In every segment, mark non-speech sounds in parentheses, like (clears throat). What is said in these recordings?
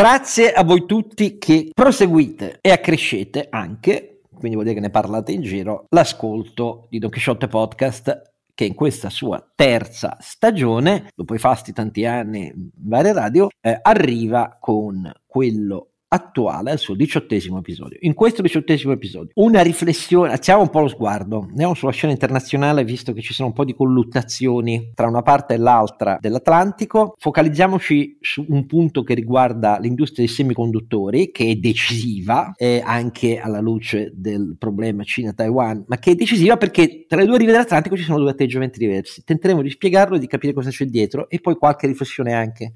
Grazie a voi tutti che proseguite e accrescete anche, quindi vuol dire che ne parlate in giro, l'ascolto di Don Quixote Podcast che in questa sua terza stagione, dopo i fasti tanti anni in varie radio, eh, arriva con quello attuale al suo diciottesimo episodio. In questo diciottesimo episodio, una riflessione, alziamo un po' lo sguardo, andiamo sulla scena internazionale, visto che ci sono un po' di colluttazioni tra una parte e l'altra dell'Atlantico, focalizziamoci su un punto che riguarda l'industria dei semiconduttori, che è decisiva, eh, anche alla luce del problema Cina-Taiwan, ma che è decisiva perché tra le due rive dell'Atlantico ci sono due atteggiamenti diversi. Tenteremo di spiegarlo e di capire cosa c'è dietro e poi qualche riflessione anche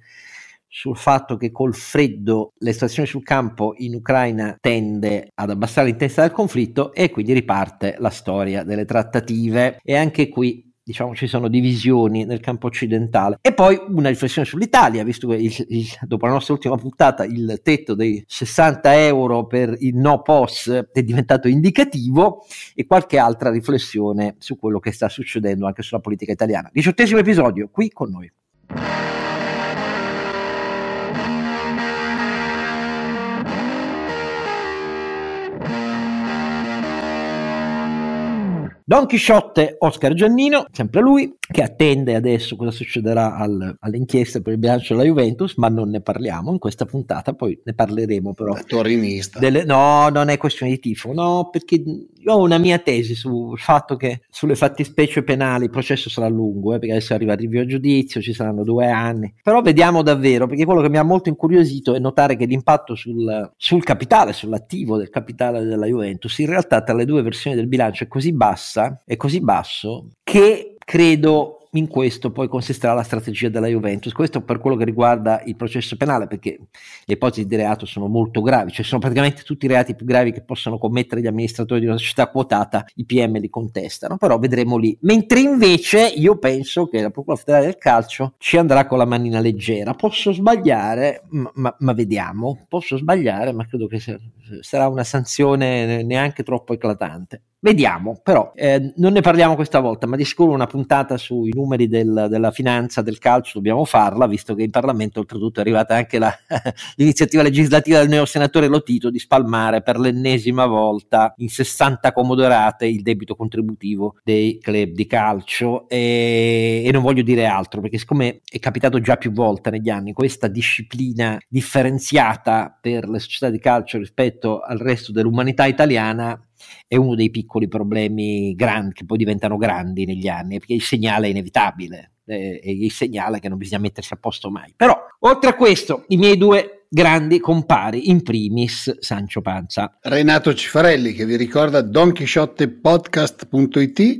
sul fatto che col freddo l'estrazione sul campo in Ucraina tende ad abbassare l'intensità del conflitto e quindi riparte la storia delle trattative. E anche qui diciamo ci sono divisioni nel campo occidentale. E poi una riflessione sull'Italia visto che il, il, dopo la nostra ultima puntata il tetto dei 60 euro per il no POS è diventato indicativo e qualche altra riflessione su quello che sta succedendo anche sulla politica italiana. Diciottesimo episodio qui con noi Don Chisciotte Oscar Giannino, sempre lui, che attende adesso cosa succederà al, alle inchieste per il bilancio della Juventus, ma non ne parliamo in questa puntata, poi ne parleremo però. Torinista. Delle, no, non è questione di tifo, no, perché io ho una mia tesi sul fatto che sulle fattispecie penali il processo sarà lungo, eh, perché adesso arriva il rinvio a giudizio, ci saranno due anni, però vediamo davvero, perché quello che mi ha molto incuriosito è notare che l'impatto sul, sul capitale, sull'attivo del capitale della Juventus, in realtà tra le due versioni del bilancio è così bassa bassa, è così basso, che credo in questo poi consisterà la strategia della Juventus. Questo per quello che riguarda il processo penale, perché le ipotesi di reato sono molto gravi, cioè sono praticamente tutti i reati più gravi che possono commettere gli amministratori di una società quotata, i PM li contestano, però vedremo lì. Mentre invece io penso che la Procura Federale del Calcio ci andrà con la manina leggera. Posso sbagliare, ma, ma, ma vediamo, posso sbagliare, ma credo che sarà una sanzione neanche troppo eclatante. Vediamo, però eh, non ne parliamo questa volta, ma di sicuro una puntata sui numeri del, della finanza del calcio dobbiamo farla, visto che in Parlamento oltretutto è arrivata anche la, (laughs) l'iniziativa legislativa del neosenatore Lotito di spalmare per l'ennesima volta in 60 comodorate il debito contributivo dei club di calcio. E, e non voglio dire altro, perché siccome è capitato già più volte negli anni questa disciplina differenziata per le società di calcio rispetto al resto dell'umanità italiana, è uno dei piccoli problemi grandi, che poi diventano grandi negli anni, perché il segnale è inevitabile, eh, il segnale che non bisogna mettersi a posto mai. Però, oltre a questo, i miei due grandi compari, in primis Sancio Panza. Renato Cifarelli, che vi ricorda donchisciottepodcast.it.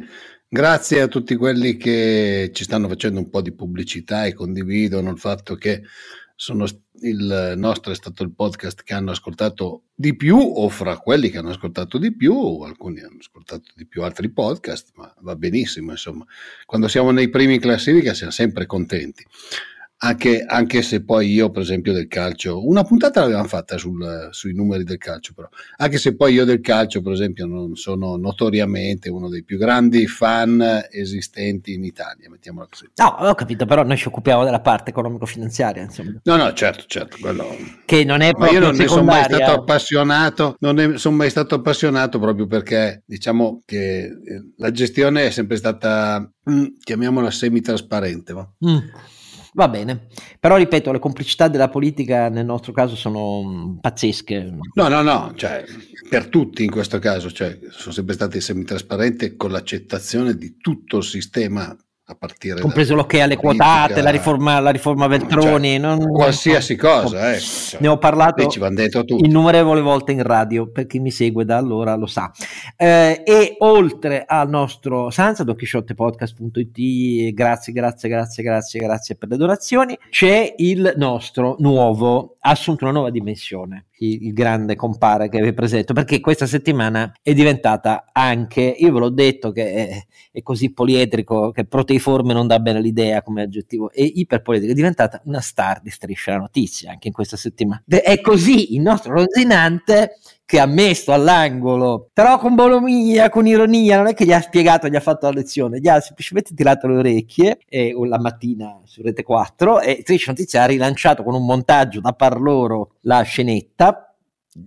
Grazie a tutti quelli che ci stanno facendo un po' di pubblicità e condividono il fatto che sono, il nostro è stato il podcast che hanno ascoltato di più o fra quelli che hanno ascoltato di più o alcuni hanno ascoltato di più altri podcast ma va benissimo insomma. Quando siamo nei primi in classifica siamo sempre contenti anche, anche, se poi io, per esempio, del calcio, una puntata l'avevamo fatta sul, sui numeri del calcio, però, anche se poi io del calcio, per esempio, non sono notoriamente uno dei più grandi fan esistenti in Italia, mettiamola così. No, ho capito, però noi ci occupiamo della parte economico-finanziaria, insomma. No, no, certo, certo, quello... Che non è proprio Ma io non ne sono mai stato appassionato, non ne sono mai stato appassionato proprio perché, diciamo che eh, la gestione è sempre stata, mm, chiamiamola semi-trasparente, va? Mm. Va bene, però ripeto, le complicità della politica nel nostro caso sono mm, pazzesche. No, no, no, cioè, per tutti in questo caso, cioè, sono sempre state semitrasparenti con l'accettazione di tutto il sistema a partire compreso l'ok alle quotate, la riforma, la riforma Veltroni, cioè, non, qualsiasi non, cosa. Eh, cioè, ne ho parlato innumerevoli volte in radio, per chi mi segue da allora lo sa. Eh, e oltre al nostro Sansa, donchisciottepodcast.it, grazie, grazie, grazie, grazie, grazie per le donazioni, c'è il nostro nuovo, ha assunto una nuova dimensione il, grande compare che vi presento, perché questa settimana è diventata anche, io ve l'ho detto che è, è così poliedrico che proteiforme non dà bene l'idea come aggettivo, è iperpoliedrico, è diventata una star di striscia la notizia anche in questa settimana. È così il nostro rosinante che ha messo all'angolo, però con bonomia, con ironia, non è che gli ha spiegato, gli ha fatto la lezione, gli ha semplicemente tirato le orecchie e, la mattina su Rete 4 e Trisha Notizia ha rilanciato con un montaggio da par loro la scenetta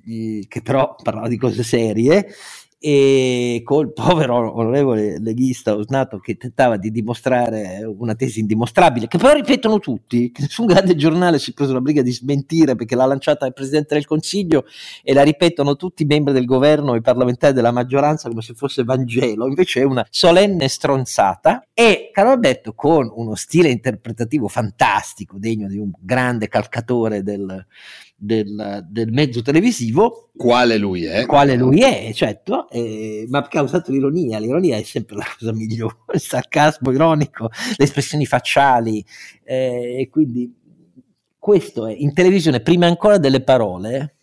che però parlava di cose serie e col (laughs) povero onorevole leghista Osnato che tentava di dimostrare una tesi indimostrabile, che però ripetono tutti, che nessun grande giornale si è preso la briga di smentire perché l'ha lanciata il Presidente del Consiglio e la ripetono tutti i membri del governo e i parlamentari della maggioranza come se fosse Vangelo, invece è una solenne stronzata. E Carlo Alberto con uno stile interpretativo fantastico, degno di un grande calcatore del del, del, mezzo televisivo. Quale lui è? Quale lui è, certo, eh, ma perché ha usato l'ironia, l'ironia è sempre la cosa migliore, (laughs) il sarcasmo ironico, le espressioni facciali, eh, e quindi questo è, in televisione, prima ancora delle parole,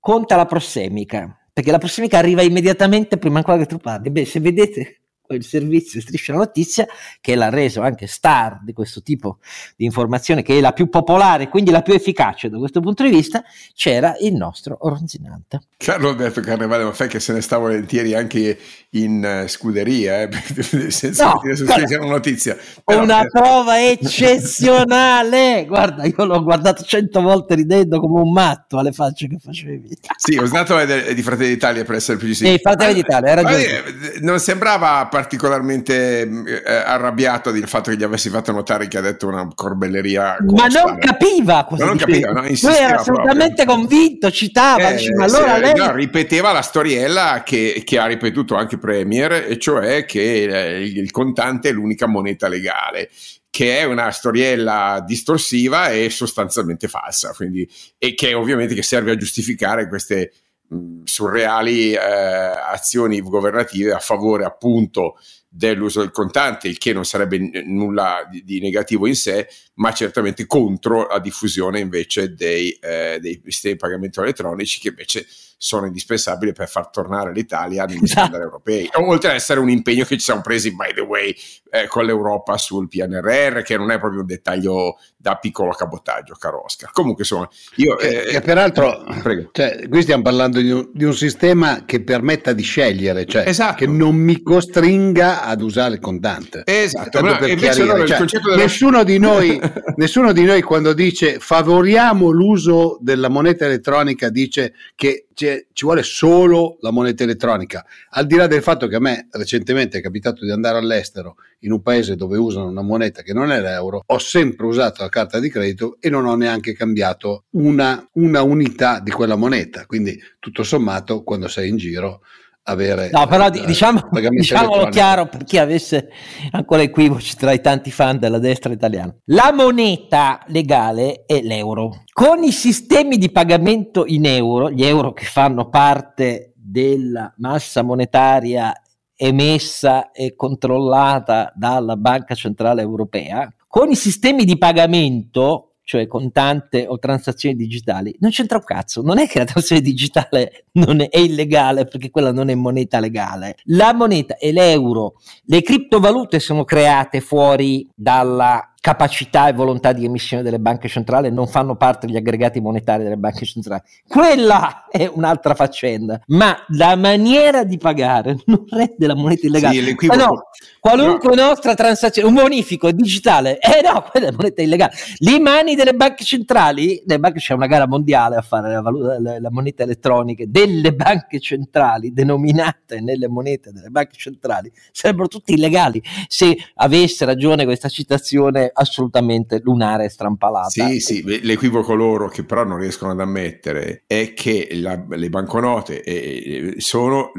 conta la prossemica, perché la prossemica arriva immediatamente prima ancora che tu parli. Beh, se vedete il servizio Striscia la Notizia, che l'ha reso anche star di questo tipo di informazione, che è la più popolare, quindi la più efficace da questo punto di vista, c'era il nostro Ronzinante. Carlo Alberto Carnevale, ma fai che se ne sta volentieri anche in uh, scuderia, eh? (laughs) senza no, dire se una notizia. Però, una prova eccezionale! (laughs) Guarda, io l'ho guardato cento volte ridendo come un matto alle facce che facevi. Sì, de- è di Fratelli d'Italia per essere più giusto. Sì, Fratelli d'Italia, hai ragione. Non sembrava particolarmente eh, arrabbiato del fatto che gli avessi fatto notare che ha detto una corbelleria. Ma non capiva cosa non capiva, no, Lui era assolutamente proprio. convinto, citava, eh, ma allora se, lei... no, ripeteva la storiella che, che, ha ripetuto anche Premier, e cioè che eh, il contante è l'unica moneta legale che è una storiella distorsiva e sostanzialmente falsa, quindi, e che ovviamente che serve a giustificare queste surreali eh, azioni governative a favore appunto dell'uso del contante, il che non sarebbe n- nulla di, di, negativo in sé, ma certamente contro la diffusione invece dei, eh, dei sistemi di pagamento elettronici che invece sono indispensabili per far tornare l'Italia negli esatto. standard europei. Oltre ad essere un impegno che ci siamo presi, by the way, eh, con l'Europa sul PNRR, che non è proprio un dettaglio da piccolo cabotaggio, caro Oscar. Comunque, insomma, io... Eh, e peraltro, cioè, qui stiamo parlando di un, di un, sistema che permetta di scegliere, cioè esatto. che non mi costringa ad usare il contante. Esatto, no, per allora, cioè, della... nessuno, di noi, (laughs) nessuno di noi quando dice favoriamo l'uso della moneta elettronica dice che ci vuole solo la moneta elettronica. Al di là del fatto che a me recentemente è capitato di andare all'estero in un paese dove usano una moneta che non è l'euro, ho sempre usato la carta di credito e non ho neanche cambiato una, una unità di quella moneta. Quindi tutto sommato quando sei in giro avere. No, però eh, diciamo, diciamolo chiaro per chi avesse ancora equivoci tra i tanti fan della destra italiana. La moneta legale è l'euro. Con i sistemi di pagamento in euro, gli euro che fanno parte della massa monetaria emessa e controllata dalla Banca Centrale Europea, con i sistemi di pagamento cioè contante o transazioni digitali, non c'entra un cazzo. Non è che la transazione digitale non è, è, illegale perché quella non è moneta legale. La moneta è l'euro. Le criptovalute sono create fuori dalla capacità e volontà di emissione delle banche centrali non fanno parte degli aggregati monetari delle banche centrali. Quella è un'altra faccenda, ma la maniera di pagare (laughs) non rende la moneta illegale. Sì, no, qualunque no. nostra transazione, un bonifico digitale, eh no, quella è moneta illegale. Le mani delle banche centrali, le banche c'è una gara mondiale a fare la, valuta, la, la moneta elettronica delle banche centrali denominate nelle monete delle banche centrali, sarebbero tutte illegali se avesse ragione questa citazione assolutamente lunare e strampalata. Sì, sì, l'equivoco loro che però non riescono ad ammettere è che la, le banconote eh, sono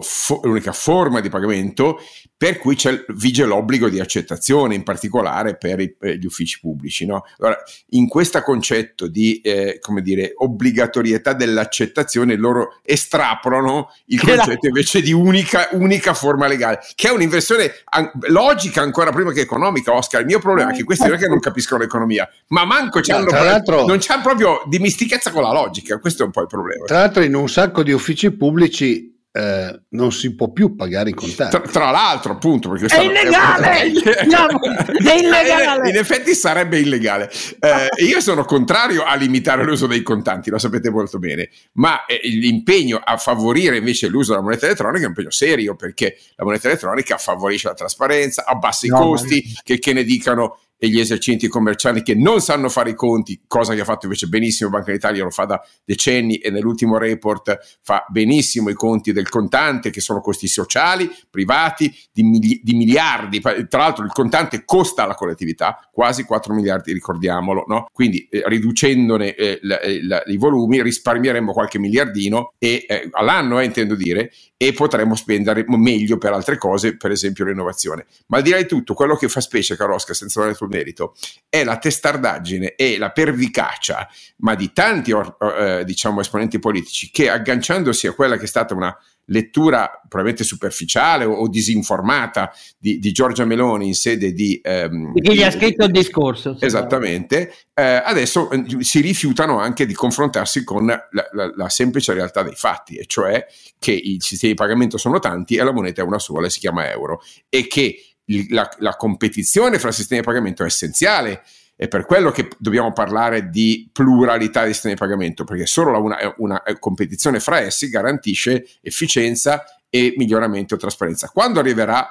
fo- l'unica forma di pagamento per cui vige l'obbligo di accettazione, in particolare per, i, per gli uffici pubblici. No? Allora, in questo concetto di eh, come dire, obbligatorietà dell'accettazione, loro estrapolano il che concetto la... invece di unica, unica, forma legale, che è un'inversione an- logica ancora prima che economica, Oscar. Il mio problema è che questi non è che non capiscono l'economia, ma manco c'hanno no, proprio, non c'hanno proprio dimistichezza con la logica, questo è un po' il problema. Tra l'altro in un sacco di uffici pubblici eh, non si può più pagare in contanti. Tra, tra l'altro, appunto, perché è illegale! (laughs) è (laughs) illegale! In, effetti sarebbe illegale. Eh, io sono contrario a limitare l'uso dei contanti, lo sapete molto bene, ma eh, l'impegno a favorire invece l'uso della moneta elettronica è un impegno serio perché la moneta elettronica favorisce la trasparenza, abbassa i no, costi, ma... che, che ne dicano e gli esercenti commerciali che non sanno fare i conti, cosa che ha fatto invece benissimo Banca d'Italia, lo fa da decenni e nell'ultimo report fa benissimo i conti del contante, che sono costi sociali, privati, di, mili- di miliardi. Tra l'altro il contante costa alla collettività quasi 4 miliardi, ricordiamolo, no? quindi eh, riducendone eh, la, eh, la, i volumi risparmieremmo qualche miliardino e, eh, all'anno, eh, intendo dire, e potremmo spendere meglio per altre cose, per esempio l'innovazione. Ma al di là di tutto, quello che fa specie, Carosca, senza dare sul merito, è la testardaggine e la pervicacia, ma di tanti eh, diciamo, esponenti politici che agganciandosi a quella che è stata una lettura probabilmente superficiale o, o disinformata di, di, Giorgia Meloni in sede di... Ehm, chi gli ha scritto il discorso. Esattamente. Eh, adesso eh, si rifiutano anche di confrontarsi con la, la, la, semplice realtà dei fatti, e cioè che i sistemi di pagamento sono tanti e la moneta è una sola, si chiama euro, e che il, la, la competizione fra sistemi di pagamento è essenziale è per quello che dobbiamo parlare di pluralità di sistemi di pagamento, perché solo una, una competizione fra essi garantisce efficienza e miglioramento e trasparenza. Quando arriverà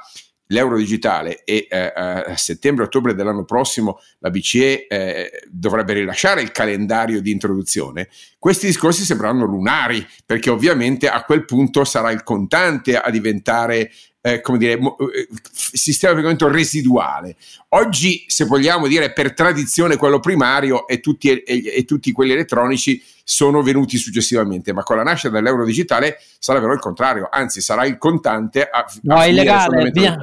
l'euro digitale e eh, a settembre-ottobre dell'anno prossimo la BCE eh, dovrebbe rilasciare il calendario di introduzione, questi discorsi sembreranno lunari perché ovviamente a quel punto sarà il contante a diventare eh, come dire, mo, eh, sistema di pagamento residuale. Oggi, se vogliamo dire per tradizione, quello primario e tutti, e, e tutti quelli elettronici sono venuti successivamente, ma con la nascita dell'euro digitale sarà vero il contrario, anzi sarà il contante a, No, a è illegale, bisogna,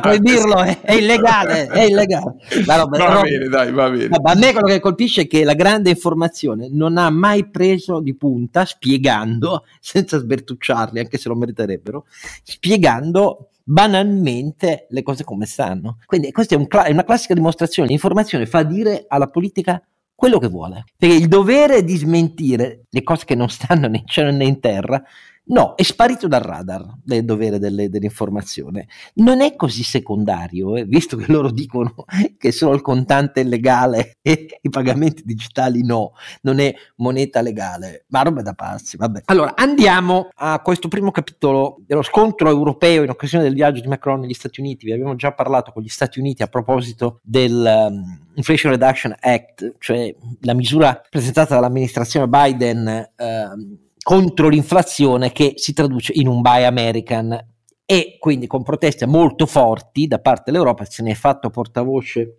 proibirlo, (laughs) (laughs) è, è, illegale, è illegale. No, (laughs) va bene, dai, va bene. a me quello che colpisce è che la grande informazione non ha mai preso di punta spiegando, senza sbertucciarli, anche se lo meriterebbero, spiegando banalmente le cose come stanno. Quindi questa è, un è una classica dimostrazione. L'informazione fa dire alla politica quello che vuole. Perché il dovere di smentire le cose che non stanno né in cielo né in terra No, è sparito dal radar del dovere delle, dell'informazione. Non è così secondario, eh, visto che loro dicono (laughs) che solo il contante è legale (laughs) e i pagamenti digitali no, non è moneta legale, ma roba da pazzi. Vabbè. Allora, andiamo a questo primo capitolo dello scontro europeo in occasione del viaggio di Macron negli Stati Uniti. Vi abbiamo già parlato con gli Stati Uniti a proposito del um, Inflation Reduction Act, cioè la misura presentata dall'amministrazione Biden. Uh, contro l'inflazione che si traduce in un buy American. E quindi con proteste molto forti da parte dell'Europa se ne è fatto portavoce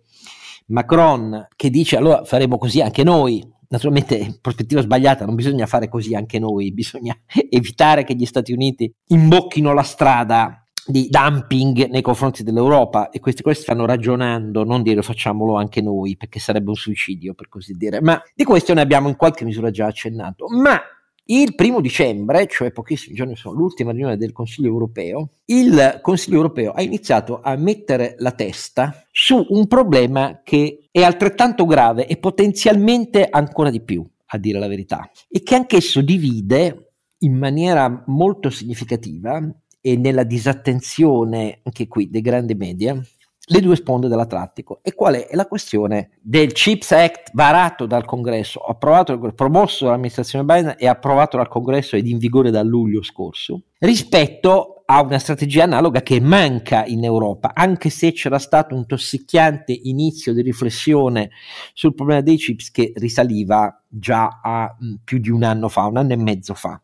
Macron che dice allora faremo così anche noi naturalmente prospettiva sbagliata non bisogna fare così anche noi bisogna (laughs) evitare che gli Stati Uniti imbocchino la strada di dumping nei confronti dell'Europa. E questi, questi stanno ragionando, non dire facciamolo anche noi perché sarebbe un suicidio per così dire, ma di questo ne abbiamo in qualche misura già accennato, ma il primo dicembre, cioè pochissimi giorni sono l'ultima riunione del Consiglio europeo, il Consiglio europeo ha iniziato a mettere la testa su un problema che è altrettanto grave e potenzialmente ancora di più, a dire la verità, e che anch'esso divide in maniera molto significativa e nella disattenzione anche qui dei grandi media le due sponde dell'Atlantico. E qual è? La questione del CHIPS Act varato dal Congresso, approvato, promosso dall'amministrazione Biden e approvato dal Congresso ed in vigore da luglio scorso, rispetto a una strategia analoga che manca in Europa, anche se c'era stato un tossicchiante inizio di riflessione sul problema dei chips che risaliva già a mh, più di un anno fa, un anno e mezzo fa.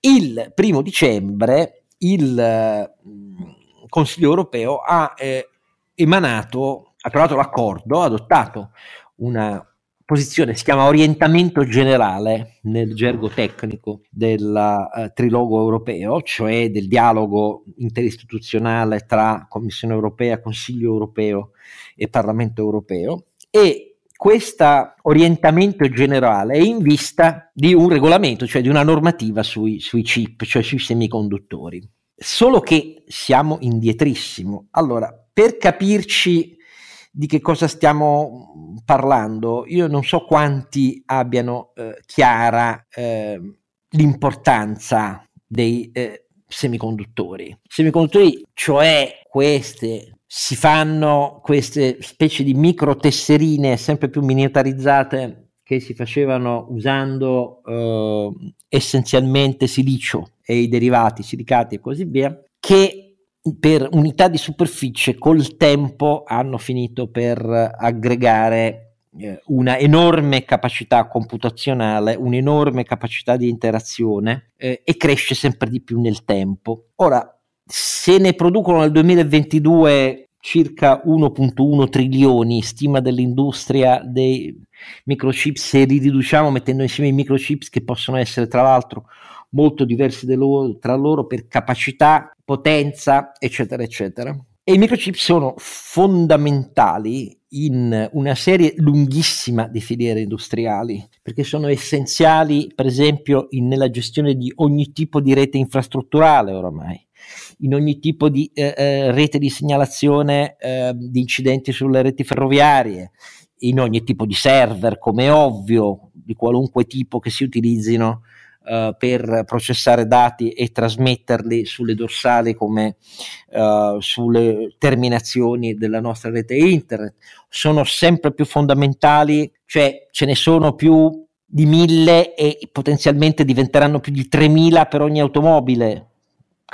Il primo dicembre il mh, Consiglio europeo ha eh, emanato, ha trovato l'accordo, ha adottato una posizione, si chiama orientamento generale nel gergo tecnico del uh, trilogo europeo, cioè del dialogo interistituzionale tra Commissione europea, Consiglio europeo e Parlamento europeo e questo orientamento generale è in vista di un regolamento, cioè di una normativa sui, sui chip, cioè sui semiconduttori. Solo che siamo indietrissimo. Allora, per capirci di che cosa stiamo parlando, io non so quanti abbiano eh, chiara eh, l'importanza dei, eh, semiconduttori. Semiconduttori, cioè queste si fanno queste specie di micro tesserine sempre più miniaturizzate che si facevano usando eh, essenzialmente silicio e i derivati, silicati e così via, che per unità di superficie col tempo hanno finito per aggregare eh, una enorme capacità computazionale, un'enorme capacità di interazione eh, e cresce sempre di più nel tempo. Ora, se ne producono nel 2022 circa 1.1 trilioni, stima dell'industria dei microchip, se li riduciamo mettendo insieme i microchips che possono essere tra l'altro molto diversi loro, tra loro per capacità, potenza, eccetera, eccetera. E i microchip sono fondamentali in una serie lunghissima di filiere industriali, perché sono essenziali, per esempio, in, nella gestione di ogni tipo di rete infrastrutturale oramai in ogni tipo di eh, eh, rete di segnalazione eh, di incidenti sulle reti ferroviarie, in ogni tipo di server, come ovvio, di qualunque tipo che si utilizzino Uh, per processare dati e trasmetterli sulle dorsali come uh, sulle terminazioni della nostra rete internet. Sono sempre più fondamentali, cioè ce ne sono più di mille e potenzialmente diventeranno più di 3000 per ogni automobile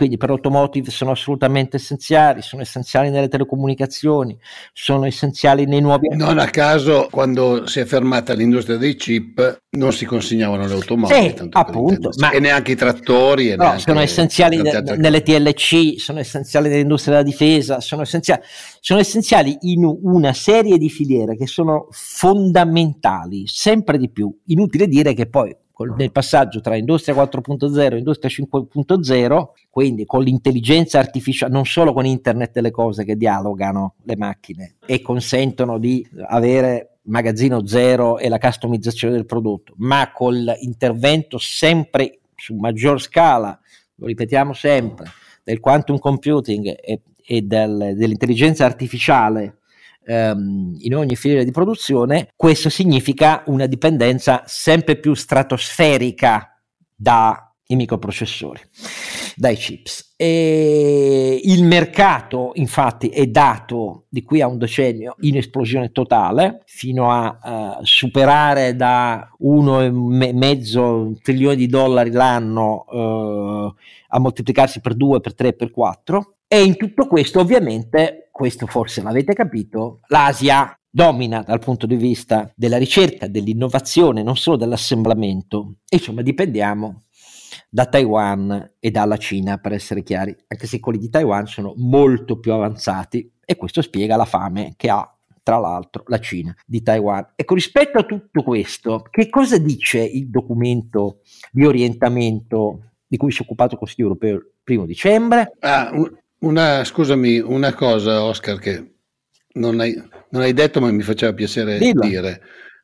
quindi per automotive sono assolutamente essenziali, sono essenziali nelle telecomunicazioni, sono essenziali nei nuovi... Non a caso quando si è fermata l'industria dei chip non si consegnavano le automobili, sì, appunto, ma... e neanche i trattori. E no, sono essenziali ne, nelle TLC, sono essenziali nell'industria della difesa, sono essenziali, sono essenziali in una serie di filiere che sono fondamentali, sempre di più. Inutile dire che poi nel passaggio tra industria 4.0 e industria 5.0, quindi con l'intelligenza artificiale, non solo con internet delle cose che dialogano le macchine e consentono di avere magazzino zero e la customizzazione del prodotto, ma con l'intervento sempre su maggior scala, lo ripetiamo sempre, del quantum computing e, e del, dell'intelligenza artificiale ehm, in ogni filiera di produzione, questo significa una dipendenza sempre più stratosferica dai microprocessori, dai chips. E il mercato infatti è dato di qui a un decennio in esplosione totale fino a uh, superare da 1,5 trilioni di dollari l'anno uh, a moltiplicarsi per 2, per 3, per 4 e in tutto questo ovviamente questo forse l'avete capito, l'Asia domina dal punto di vista della ricerca, dell'innovazione, non solo dell'assemblamento. Insomma, dipendiamo da Taiwan e dalla Cina, per essere chiari, anche se quelli di Taiwan sono molto più avanzati e questo spiega la fame che ha tra l'altro la Cina di Taiwan. Ecco, rispetto a tutto questo, che cosa dice il documento di orientamento di cui si è occupato il Consiglio europeo il primo dicembre? Ah, una, scusami, una cosa, Oscar, che non hai, non hai detto, ma mi faceva piacere Dillo. dire.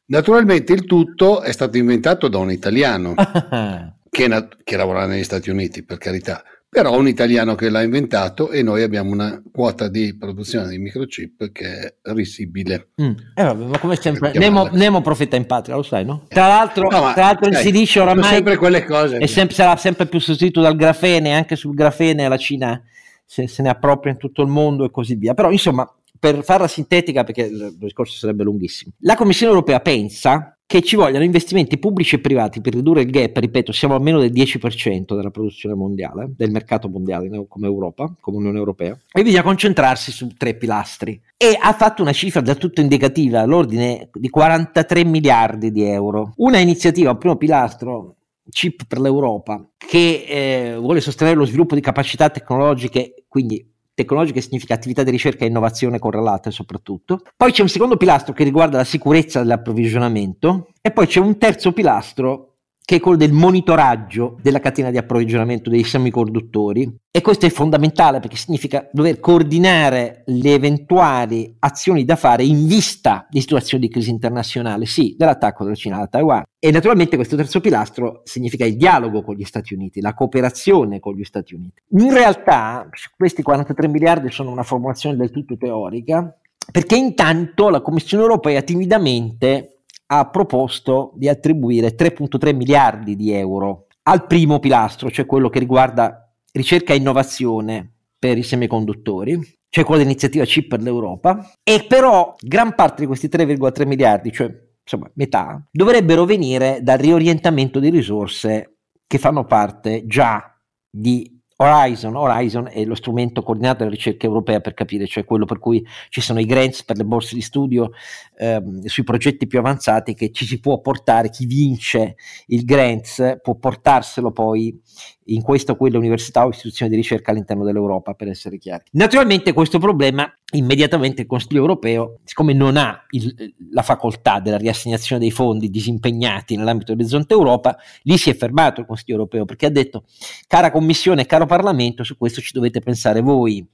Naturalmente il tutto è stato inventato da un italiano (laughs) che, na- che lavora negli Stati Uniti, per carità, però un italiano che l'ha inventato e noi abbiamo una quota di produzione di microchip che è risibile. Mm. Eh vabbè, ma come sempre, Nemo, Nemo, profeta in patria, lo sai, no? Tra l'altro, no, tra l'altro il silicio oramai sempre quelle cose, sempre, sarà sempre più sostituito dal grafene, anche sul grafene la Cina se, se ne appropria in tutto il mondo e così via. Però insomma, per farla sintetica, perché il discorso sarebbe lunghissimo, la Commissione europea pensa che ci vogliano investimenti pubblici e privati per ridurre il gap, ripeto, siamo a meno del 10% della produzione mondiale, del mercato mondiale come Europa, come Unione Europea, e bisogna concentrarsi su tre pilastri. E ha fatto una cifra del tutto indicativa, all'ordine di 43 miliardi di euro. Una iniziativa, un primo pilastro, chip per l'Europa che eh, vuole sostenere lo sviluppo di capacità tecnologiche, quindi tecnologiche significa attività di ricerca e innovazione correlate soprattutto. Poi c'è un secondo pilastro che riguarda la sicurezza dell'approvvigionamento e poi c'è un terzo pilastro che è quello del monitoraggio della catena di approvvigionamento dei semiconduttori e questo è fondamentale perché significa dover coordinare le eventuali azioni da fare in vista di situazioni di crisi internazionale, sì, dell'attacco della Cina a Taiwan. E naturalmente questo terzo pilastro significa il dialogo con gli Stati Uniti, la cooperazione con gli Stati Uniti. In realtà questi 43 miliardi sono una formulazione del tutto teorica perché intanto la Commissione europea timidamente ha proposto di attribuire 3.3 miliardi di euro al primo pilastro, cioè quello che riguarda ricerca e innovazione per i semiconduttori, c'è quella dell'iniziativa CIP per l'Europa, e però gran parte di questi 3,3 miliardi, cioè insomma metà, dovrebbero venire dal riorientamento di risorse che fanno parte già di Horizon, Horizon è lo strumento coordinato della ricerca europea per capire, cioè quello per cui ci sono i grants per le borse di studio ehm, sui progetti più avanzati che ci si può portare, chi vince il grants può portarselo poi in questa o quella università o istituzione di ricerca all'interno dell'Europa, per essere chiari. Naturalmente questo problema immediatamente il Consiglio europeo, siccome non ha il, la facoltà della riassegnazione dei fondi disimpegnati nell'ambito dell'orizzonte Europa, lì si è fermato il Consiglio europeo perché ha detto, cara Commissione, caro Parlamento, su questo ci dovete pensare voi,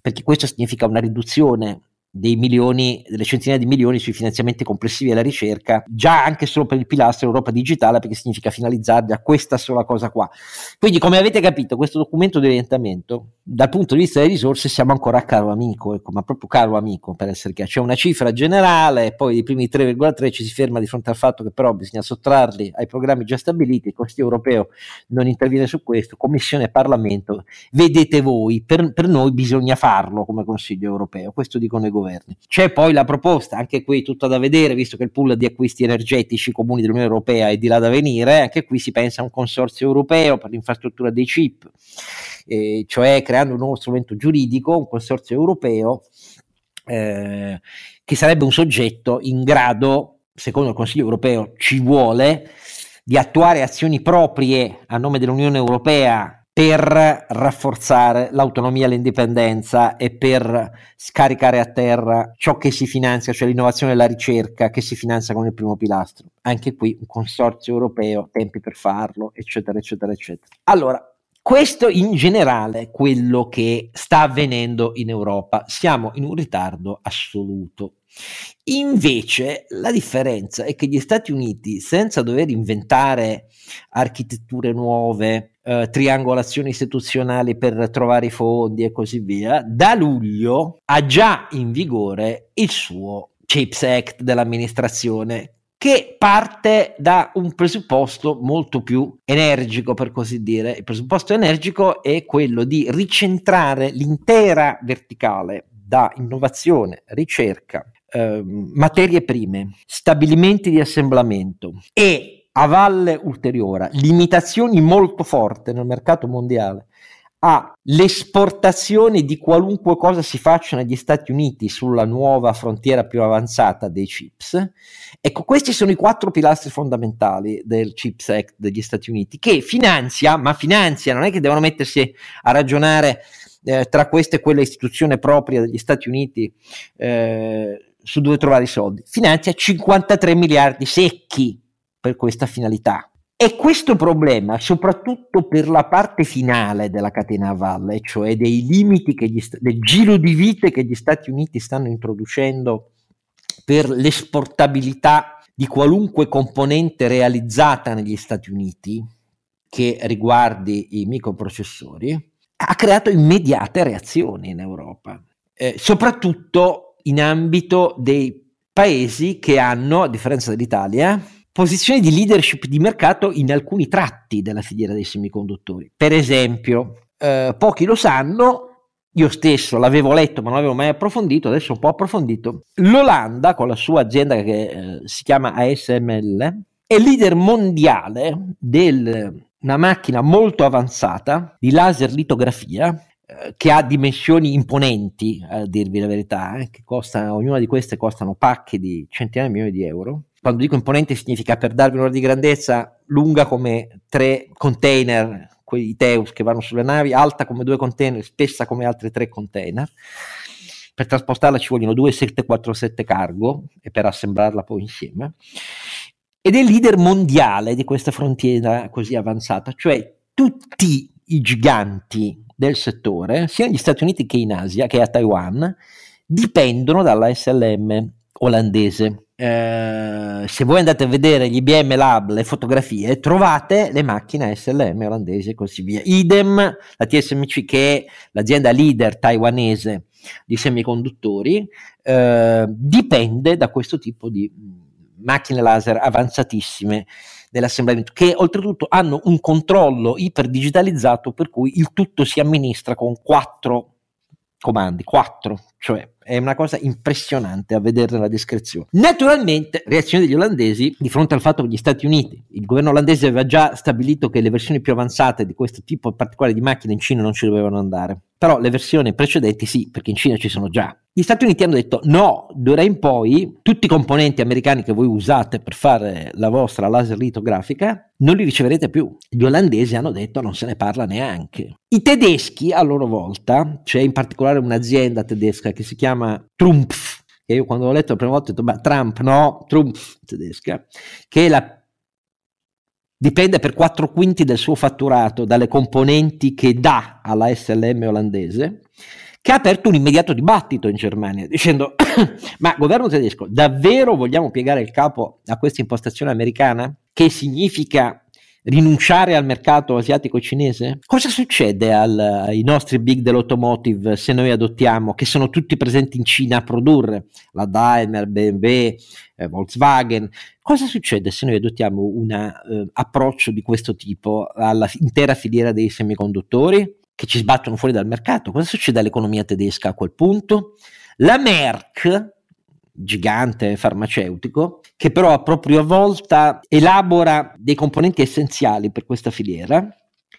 perché questo significa una riduzione dei milioni, delle centinaia di milioni sui finanziamenti complessivi alla ricerca, già anche solo per il pilastro Europa Digitale, perché significa finalizzarli a questa sola cosa qua. Quindi, come avete capito, questo documento di orientamento, dal punto di vista delle risorse, siamo ancora caro amico, ecco, ma proprio caro amico, per essere chiaro. C'è una cifra generale, poi i primi 3,3 ci si ferma di fronte al fatto che però bisogna sottrarli ai programmi già stabiliti, il Consiglio europeo non interviene su questo, Commissione e Parlamento, vedete voi, per, per noi bisogna farlo come Consiglio europeo, questo dicono i governi. C'è poi la proposta, anche qui tutto da vedere, visto che il pool di acquisti energetici comuni dell'Unione Europea è di là da venire, anche qui si pensa a un consorzio europeo per l'infrastruttura dei chip, eh, cioè creando un nuovo strumento giuridico, un consorzio europeo eh, che sarebbe un soggetto in grado, secondo il Consiglio europeo, ci vuole di attuare azioni proprie a nome dell'Unione Europea per rafforzare l'autonomia e l'indipendenza e per scaricare a terra ciò che si finanzia, cioè l'innovazione e la ricerca che si finanzia con il primo pilastro. Anche qui un consorzio europeo, tempi per farlo, eccetera, eccetera, eccetera. Allora, questo in generale è quello che sta avvenendo in Europa. Siamo in un ritardo assoluto. Invece la differenza è che gli Stati Uniti, senza dover inventare architetture nuove, eh, triangolazioni istituzionali per trovare i fondi e così via, da luglio ha già in vigore il suo CHIPS Act dell'amministrazione che parte da un presupposto molto più energico, per così dire. Il presupposto energico è quello di ricentrare l'intera verticale da innovazione, ricerca, eh, materie prime, stabilimenti di assemblamento e a valle ulteriore, limitazioni molto forti nel mercato mondiale all'esportazione di qualunque cosa si faccia negli Stati Uniti sulla nuova frontiera più avanzata dei chips. Ecco, questi sono i quattro pilastri fondamentali del Chips Act degli Stati Uniti, che finanzia, ma finanzia, non è che devono mettersi a ragionare eh, tra questa e quella istituzione propria degli Stati Uniti eh, su dove trovare i soldi, finanzia 53 miliardi secchi per questa finalità. E questo problema, soprattutto per la parte finale della catena a valle, cioè dei limiti che gli, del giro di vite che gli Stati Uniti stanno introducendo per l'esportabilità di qualunque componente realizzata negli Stati Uniti che riguardi i microprocessori, ha creato immediate reazioni in Europa, eh, soprattutto in ambito dei paesi che hanno, a differenza dell'Italia, posizioni di leadership di mercato in alcuni tratti della filiera dei semiconduttori. Per esempio, eh, pochi lo sanno, io stesso l'avevo letto ma non l'avevo mai approfondito, adesso un po' approfondito. L'Olanda, con la sua azienda che eh, si chiama ASML, è leader mondiale di una macchina molto avanzata di laser litografia eh, che ha dimensioni imponenti, a dirvi la verità, eh, che costa, ognuna di queste costano pacche di centinaia di milioni di euro, quando dico imponente significa per darvi un'ora di grandezza, lunga come tre container, quei Teus che vanno sulle navi, alta come due container, spessa come altri tre container. Per trasportarla ci vogliono due 747 cargo e per assemblarla poi insieme. Ed è il leader mondiale di questa frontiera così avanzata, cioè tutti i giganti del settore, sia negli Stati Uniti che in Asia, che a Taiwan, dipendono dalla SLM olandese eh, se voi andate a vedere gli IBM Lab, le fotografie, trovate le macchine SLM olandesi e così via. Idem la TSMC che è l'azienda leader taiwanese di semiconduttori, eh, dipende da questo tipo di macchine laser avanzatissime dell'assemblamento, che oltretutto hanno un controllo iperdigitalizzato per cui il tutto si amministra con quattro comandi, quattro, cioè è una cosa impressionante a vedere la descrizione. Naturalmente, reazione degli olandesi di fronte al fatto che gli Stati Uniti, il governo olandese aveva già stabilito che le versioni più avanzate di questo tipo particolare di macchine in Cina non ci dovevano andare. Però le versioni precedenti sì, perché in Cina ci sono già. Gli Stati Uniti hanno detto no, d'ora in poi tutti i componenti americani che voi usate per fare la vostra laser litografica non li riceverete più. Gli olandesi hanno detto non se ne parla neanche. I tedeschi a loro volta, c'è in particolare un'azienda tedesca che si chiama Trumpf, che io quando ho letto la prima volta ho detto ma Trump no, Trumpf tedesca, che la dipende per quattro quinti del suo fatturato dalle componenti che dà alla SLM olandese, che ha aperto un immediato dibattito in Germania, dicendo, (coughs) ma governo tedesco, davvero vogliamo piegare il capo a questa impostazione americana? Che significa rinunciare al mercato asiatico cinese? Cosa succede al, ai nostri big dell'automotive se noi adottiamo, che sono tutti presenti in Cina a produrre, la Daimler, BMW, eh, Volkswagen, cosa succede se noi adottiamo un eh, approccio di questo tipo all'intera filiera dei semiconduttori che ci sbattono fuori dal mercato? Cosa succede all'economia tedesca a quel punto? La Merck, gigante farmaceutico, che però a propria volta elabora dei componenti essenziali per questa filiera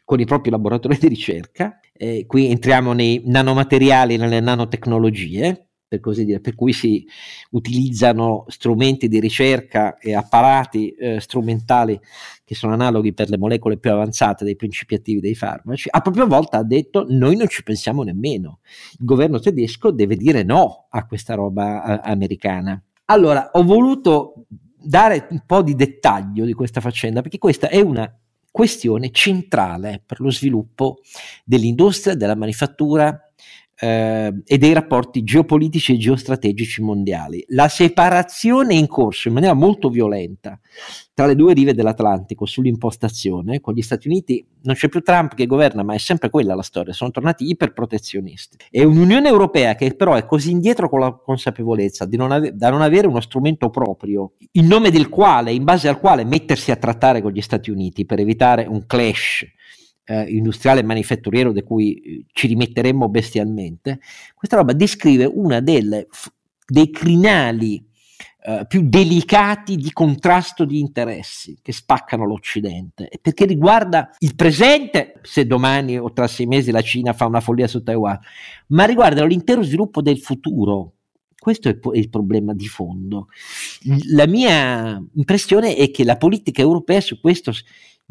con i propri laboratori di ricerca. Eh, qui entriamo nei nanomateriali, nelle nanotecnologie, per così dire, per cui si utilizzano strumenti di ricerca e apparati eh, strumentali che sono analoghi per le molecole più avanzate dei principi attivi dei farmaci, a propria volta ha detto noi non ci pensiamo nemmeno. Il governo tedesco deve dire no a questa roba eh, americana. Allora, ho voluto dare un po' di dettaglio di questa faccenda perché questa è una questione centrale per lo sviluppo dell'industria, della manifattura eh, e dei rapporti geopolitici e geostrategici mondiali. La separazione in corso in maniera molto violenta tra le due rive dell'Atlantico sull'impostazione, con gli Stati Uniti non c'è più Trump che governa, ma è sempre quella la storia, sono tornati iperprotezionisti. E un'Unione Europea che però è così indietro con la consapevolezza non ave- da non avere uno strumento proprio, in nome del quale, in base al quale mettersi a trattare con gli Stati Uniti per evitare un clash eh, industriale manifatturiero di cui eh, ci rimetteremmo bestialmente, questa roba descrive delle, dei crinali eh, più delicati di contrasto di interessi che spaccano l'Occidente, perché riguarda il presente, se domani o tra sei mesi la Cina fa una follia su Taiwan, ma riguarda l'intero sviluppo del futuro. Questo è il problema di fondo. La mia impressione è che la politica europea su questo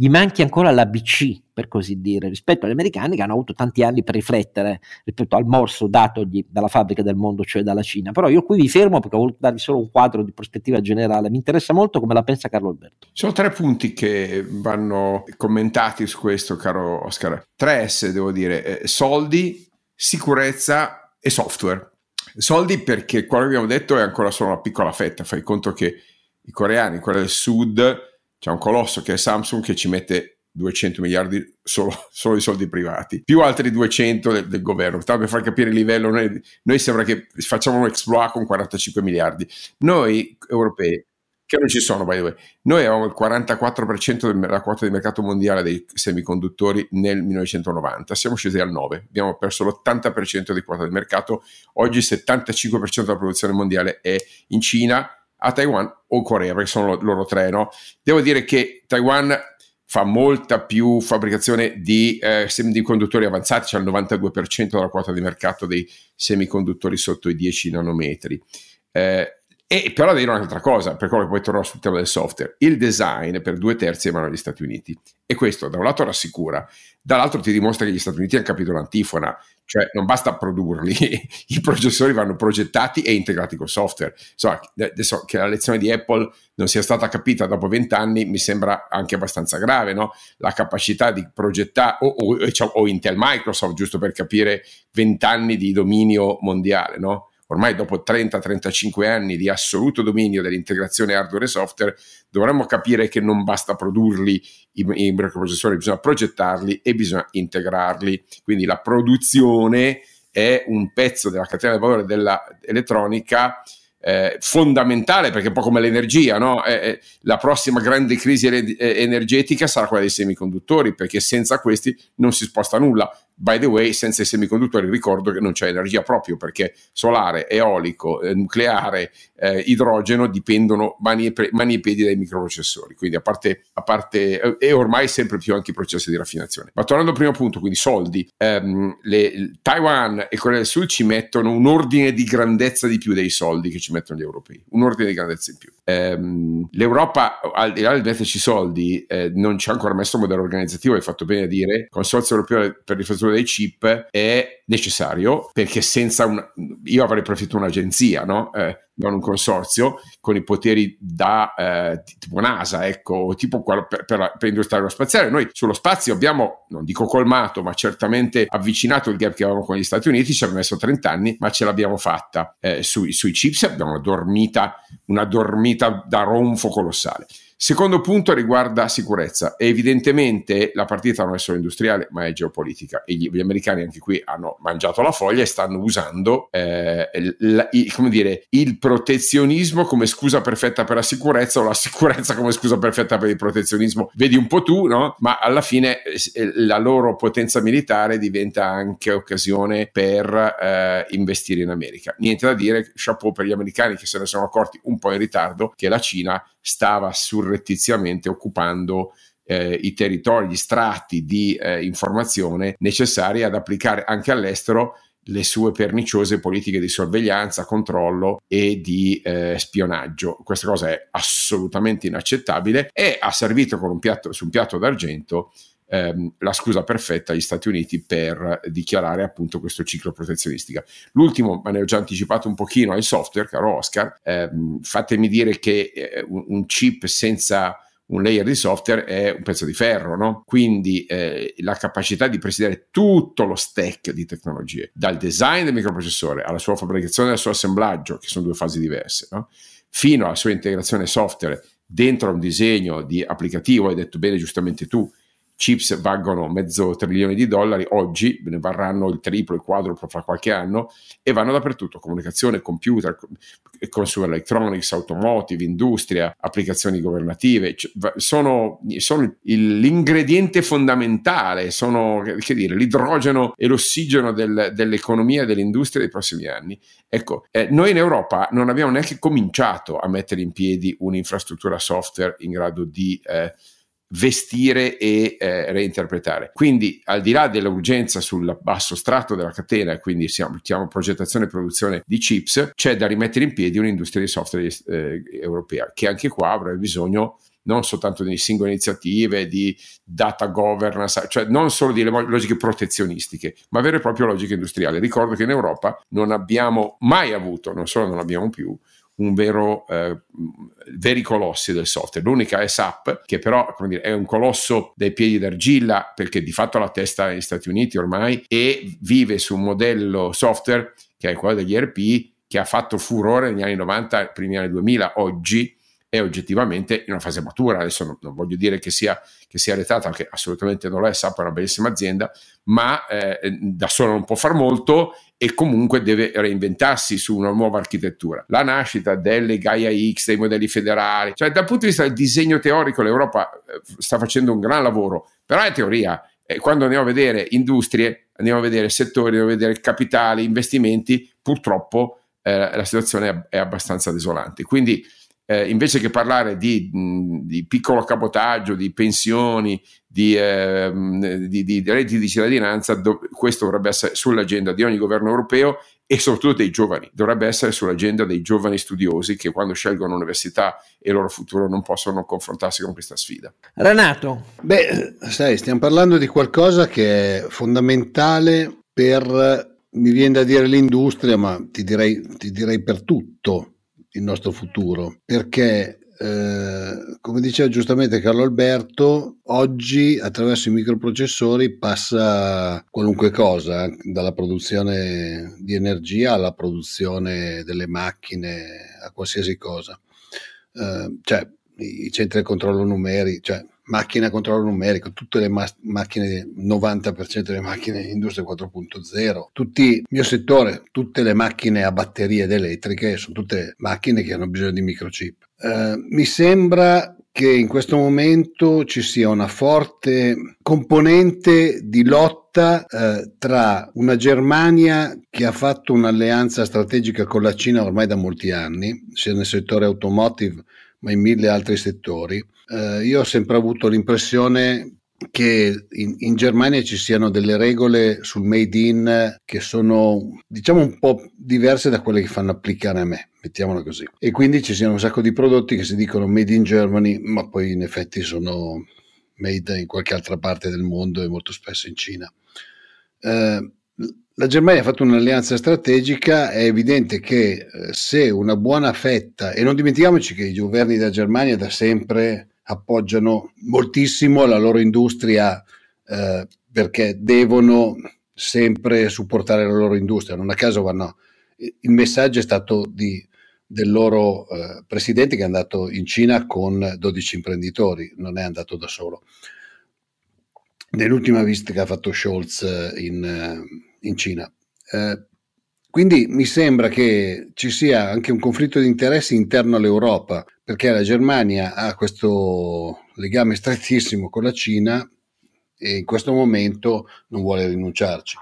gli manchi ancora l'ABC, per così dire, rispetto agli americani che hanno avuto tanti anni per riflettere rispetto al morso datogli dalla fabbrica del mondo, cioè dalla Cina. Però io qui vi fermo perché ho voluto darvi solo un quadro di prospettiva generale. Mi interessa molto come la pensa Carlo Alberto. Sono tre punti che vanno commentati su questo, caro Oscar. Tre S, devo dire, eh, soldi, sicurezza e software. Soldi perché quello che abbiamo detto è ancora solo una piccola fetta, fai conto che i coreani, quelli del sud, c'è un colosso che è Samsung che ci mette 200 miliardi solo, (laughs) solo di soldi privati, più altri 200 del, del governo. Tanto per far capire il livello, noi, noi, sembra che facciamo un exploit con 45 miliardi. Noi europei, che non ci sono, by the way, noi avevamo il 44% della quota di mercato mondiale dei semiconduttori nel 1990, siamo scesi al 9%, abbiamo perso l'80% di quota di mercato, oggi il 75% della produzione mondiale è in Cina a Taiwan o Corea, perché sono loro tre, no? Devo dire che Taiwan fa molta più fabbricazione di eh, semiconduttori avanzati, c'è il 92% della quota di mercato dei semiconduttori sotto i 10 nanometri. Eh, e però devo dire un'altra cosa, per quello che poi tornerò sul tema del software, il design per due terzi è mano degli Stati Uniti e questo da un lato rassicura, dall'altro ti dimostra che gli Stati Uniti hanno capito l'antifona, cioè non basta produrli, (laughs) i processori vanno progettati e integrati col software. Insomma, adesso che la lezione di Apple non sia stata capita dopo vent'anni mi sembra anche abbastanza grave, no? La capacità di progettare, o, o, o Intel Microsoft, giusto per capire vent'anni di dominio mondiale, no? Ormai dopo 30-35 anni di assoluto dominio dell'integrazione hardware e software, dovremmo capire che non basta produrli i, i microprocessori, bisogna progettarli e bisogna integrarli. Quindi la produzione è un pezzo della catena del valore dell'elettronica eh, fondamentale perché un po' come l'energia, no? eh, eh, la prossima grande crisi eh, energetica sarà quella dei semiconduttori perché senza questi non si sposta nulla. By the way, senza i semiconduttori ricordo che non c'è energia proprio perché solare, eolico, eh, nucleare, eh, idrogeno dipendono mani e, pre- mani e, piedi dai microprocessori, quindi a parte, a parte eh, e ormai sempre più anche i processi di raffinazione. Ma tornando al primo punto, quindi soldi, ehm, le, Taiwan e Corea del Sud ci mettono un ordine di grandezza di più dei soldi che ci mettono gli europei, un ordine di grandezza in più. Ehm, L'Europa, al di là del metterci soldi, eh, non ci ha ancora messo un modello organizzativo, hai fatto bene a dire, il Consorzio Europeo per l'infrastruttura dei chip è necessario perché senza un io avrei preferito un'agenzia no? eh, non un consorzio con i poteri da eh, tipo NASA ecco tipo quello per, per, per l'industria aerospaziale noi sullo spazio abbiamo non dico colmato ma certamente avvicinato il gap che avevamo con gli Stati Uniti ci abbiamo messo 30 anni ma ce l'abbiamo fatta eh, sui, sui chips abbiamo dormita una dormita da ronfo colossale Secondo punto riguarda sicurezza. Evidentemente la partita non è solo industriale, ma è geopolitica. E gli, gli americani anche qui hanno mangiato la foglia e stanno usando eh, il, il, dire, il, protezionismo come scusa perfetta per la sicurezza o la sicurezza come scusa perfetta per il protezionismo. Vedi un po' tu, no? Ma alla fine eh, la loro potenza militare diventa anche occasione per eh, investire in America. Niente da dire, chapeau per gli americani che se ne sono accorti un po' in ritardo che la Cina stava surrettiziamente occupando eh, i territori, gli strati di eh, informazione necessari ad applicare anche all'estero le sue perniciose politiche di sorveglianza, controllo e di eh, spionaggio. Questa cosa è assolutamente inaccettabile e ha servito un piatto, su un piatto d'argento ehm, la scusa perfetta agli Stati Uniti per dichiarare appunto questo ciclo protezionistico. L'ultimo, ma ne ho già anticipato un pochino, è il software, caro Oscar. Ehm, fatemi dire che eh, un, un chip senza un layer di software è un pezzo di ferro, no? Quindi eh, la capacità di presidiare tutto lo stack di tecnologie, dal design del microprocessore alla sua fabbricazione e al suo assemblaggio, che sono due fasi diverse, no? fino alla sua integrazione software dentro un disegno di applicativo, hai detto bene giustamente tu, chips valgono mezzo trilione di dollari, oggi ne varranno il triplo, il quadruplo fra qualche anno e vanno dappertutto, comunicazione, computer, consumer electronics, automotive, industria, applicazioni governative, sono, sono l'ingrediente fondamentale, sono dire, l'idrogeno e l'ossigeno del, dell'economia e dell'industria dei prossimi anni. Ecco, eh, noi in Europa non abbiamo neanche cominciato a mettere in piedi un'infrastruttura software in grado di... Eh, vestire e eh, reinterpretare. Quindi, al di là dell'urgenza sul basso strato della catena, quindi siamo, chiamo progettazione e produzione di chips, c'è da rimettere in piedi un'industria di software eh, europea che anche qua avrebbe bisogno non soltanto di singole iniziative, di data governance, cioè non solo di logiche protezionistiche, ma vere e proprie logiche industriali. Ricordo che in Europa non abbiamo mai avuto, non solo non abbiamo più, un vero, eh, veri colossi del software. L'unica è SAP, che però dire, è un colosso dai piedi d'argilla perché di fatto la testa negli Stati Uniti ormai e vive su un modello software che è quello degli ERP che ha fatto furore negli anni 90, primi anni 2000. Oggi è oggettivamente in una fase matura. Adesso non, non voglio dire che sia, che sia retata, perché assolutamente non lo è, SAP è una bellissima azienda, ma eh, da sola non può far molto e comunque deve reinventarsi su una nuova architettura. La nascita delle Gaia X, dei modelli federali, cioè dal punto di vista del disegno teorico l'Europa eh, sta facendo un gran lavoro, però è teoria. E quando andiamo a vedere industrie, andiamo a vedere settori, andiamo a vedere capitali, investimenti, purtroppo eh, la situazione è, è abbastanza desolante. Quindi eh, invece che parlare di, di, piccolo cabotaggio, di pensioni, di, eh, di, di redditi di cittadinanza, do, questo dovrebbe essere sull'agenda di ogni governo europeo e soprattutto dei giovani. Dovrebbe essere sull'agenda dei giovani studiosi che quando scelgono l'università e il loro futuro non possono confrontarsi con questa sfida. Renato. Beh, sai, stiamo parlando di qualcosa che è fondamentale per, mi viene da dire l'industria, ma ti direi, ti direi per tutto il nostro futuro, perché eh, come diceva giustamente Carlo Alberto, oggi attraverso i microprocessori passa qualunque cosa, dalla produzione di energia alla produzione delle macchine, a qualsiasi cosa. Eh, cioè, i centri di controllo numeri, cioè, macchine a controllo numerico, tutte le ma- macchine, 90% delle macchine industria 4.0, tutti il mio settore, tutte le macchine a batterie ed elettriche sono tutte macchine che hanno bisogno di microchip. Uh, mi sembra che in questo momento ci sia una forte componente di lotta eh, tra una Germania che ha fatto un'alleanza strategica con la Cina ormai da molti anni, sia nel settore automotive ma in mille altri settori. Eh, io ho sempre avuto l'impressione che in, in, Germania ci siano delle regole sul made in che sono diciamo un po' diverse da quelle che fanno applicare a me, mettiamola così. E quindi ci siano un sacco di prodotti che si dicono made in Germany, ma poi in effetti sono made in qualche altra parte del mondo e molto spesso in Cina. Eh, la Germania ha fatto un'alleanza strategica, è evidente che eh, se una buona fetta, e non dimentichiamoci che i governi della Germania da sempre appoggiano moltissimo la loro industria eh, perché devono sempre supportare la loro industria. Non a caso vanno. Il messaggio è stato di, del loro eh, presidente che è andato in Cina con 12 imprenditori, non è andato da solo. Nell'ultima visita che ha fatto Scholz eh, in, eh, in Cina. Eh, quindi mi sembra che ci sia anche un conflitto di interessi interno all'Europa, perché la Germania ha questo legame strettissimo con la Cina e in questo momento non vuole rinunciarci,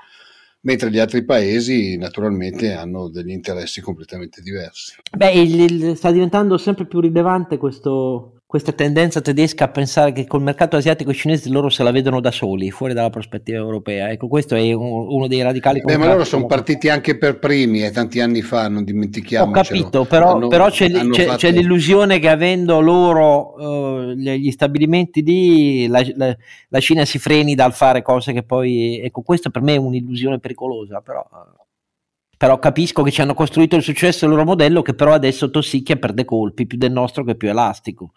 mentre gli altri paesi naturalmente hanno degli interessi completamente diversi. Beh, il, il, sta diventando sempre più rilevante questo, questa tendenza tedesca a pensare che col mercato asiatico cinese loro se la vedono da soli, fuori dalla prospettiva europea. Ecco, questo è uno dei radicali. Beh, ma loro sono partiti anche per primi e eh, tanti anni fa, non dimentichiamo. Ho capito, però, hanno, però c'è, c'è, fatto... c'è, l'illusione che avendo loro uh, gli stabilimenti lì, la, la, la, Cina si freni dal fare cose che poi. Ecco, questa per me è un'illusione pericolosa, però. Però capisco che ci hanno costruito il successo il loro modello che però adesso tossicchia per dei colpi, più del nostro che è più elastico.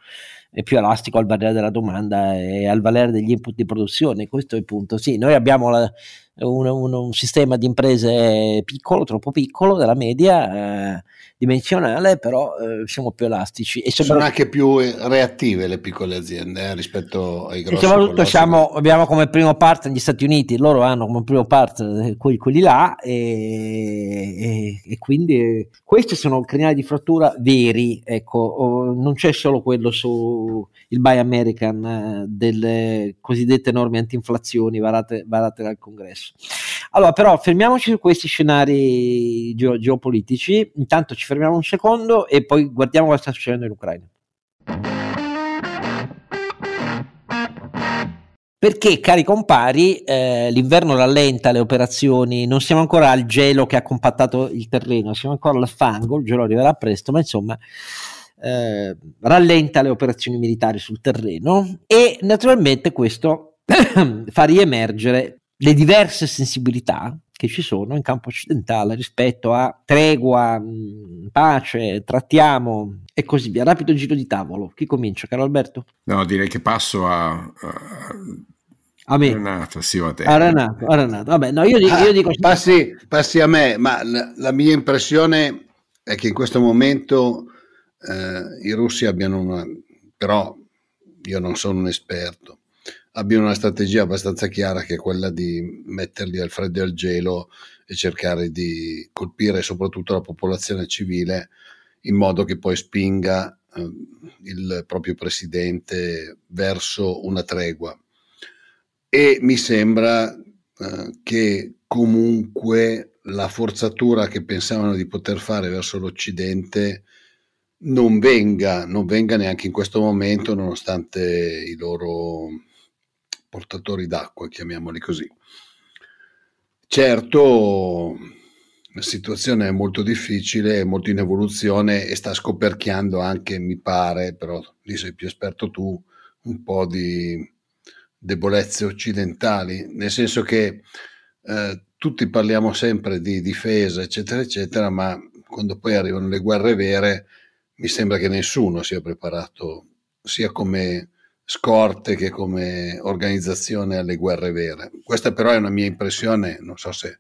È più elastico al valere della domanda e al valere degli input di produzione. Questo è il punto. Sì, noi abbiamo la, un, un, un, sistema di imprese piccolo, troppo piccolo, della media eh, dimensionale, però eh, siamo più elastici. E sono anche più reattive le piccole aziende eh, rispetto ai grossi. E soprattutto siamo, abbiamo come primo partner gli Stati Uniti, loro hanno come primo partner quelli, quelli là e, e, e, quindi questi sono crinali di frattura veri, ecco, non c'è solo quello su il Buy American eh, delle cosiddette norme anti-inflazioni varate, varate dal congresso. Allora, però, fermiamoci su questi scenari geo- geopolitici. Intanto ci fermiamo un secondo e poi guardiamo cosa sta succedendo in Ucraina. Perché, cari compari, eh, l'inverno rallenta le operazioni, non siamo ancora al gelo che ha compattato il terreno, siamo ancora al fango, il gelo arriverà presto, ma insomma eh, rallenta le operazioni militari sul terreno e naturalmente questo (clears throat) fa riemergere le diverse sensibilità che ci sono in campo occidentale rispetto a tregua, mm, pace, trattiamo e così via. Rapido giro di tavolo. Chi comincia, caro Alberto? No, direi che passo a, a... A me. Renato, sì, a te. A Renato, a Renato. Vabbè, no, io, dico, ah, io dico... Passi, passi, a me, ma la, la, mia impressione è che in questo momento eh, i russi abbiano una, però io non sono un esperto, abbiano una strategia abbastanza chiara che è quella di metterli al freddo e al gelo e cercare di colpire soprattutto la popolazione civile in modo che poi spinga eh, il proprio presidente verso una tregua. E mi sembra eh, che comunque la forzatura che pensavano di poter fare verso l'Occidente non venga, non venga neanche in questo momento, nonostante i loro portatori d'acqua, chiamiamoli così. Certo, la situazione è molto difficile, è molto in evoluzione e sta scoperchiando anche, mi pare, però lì sei più esperto tu, un po' di debolezze occidentali, nel senso che eh, tutti parliamo sempre di difesa, eccetera, eccetera, ma quando poi arrivano le guerre vere, mi sembra che nessuno sia preparato sia come scorte che come organizzazione alle guerre vere. Questa però è una mia impressione, non so se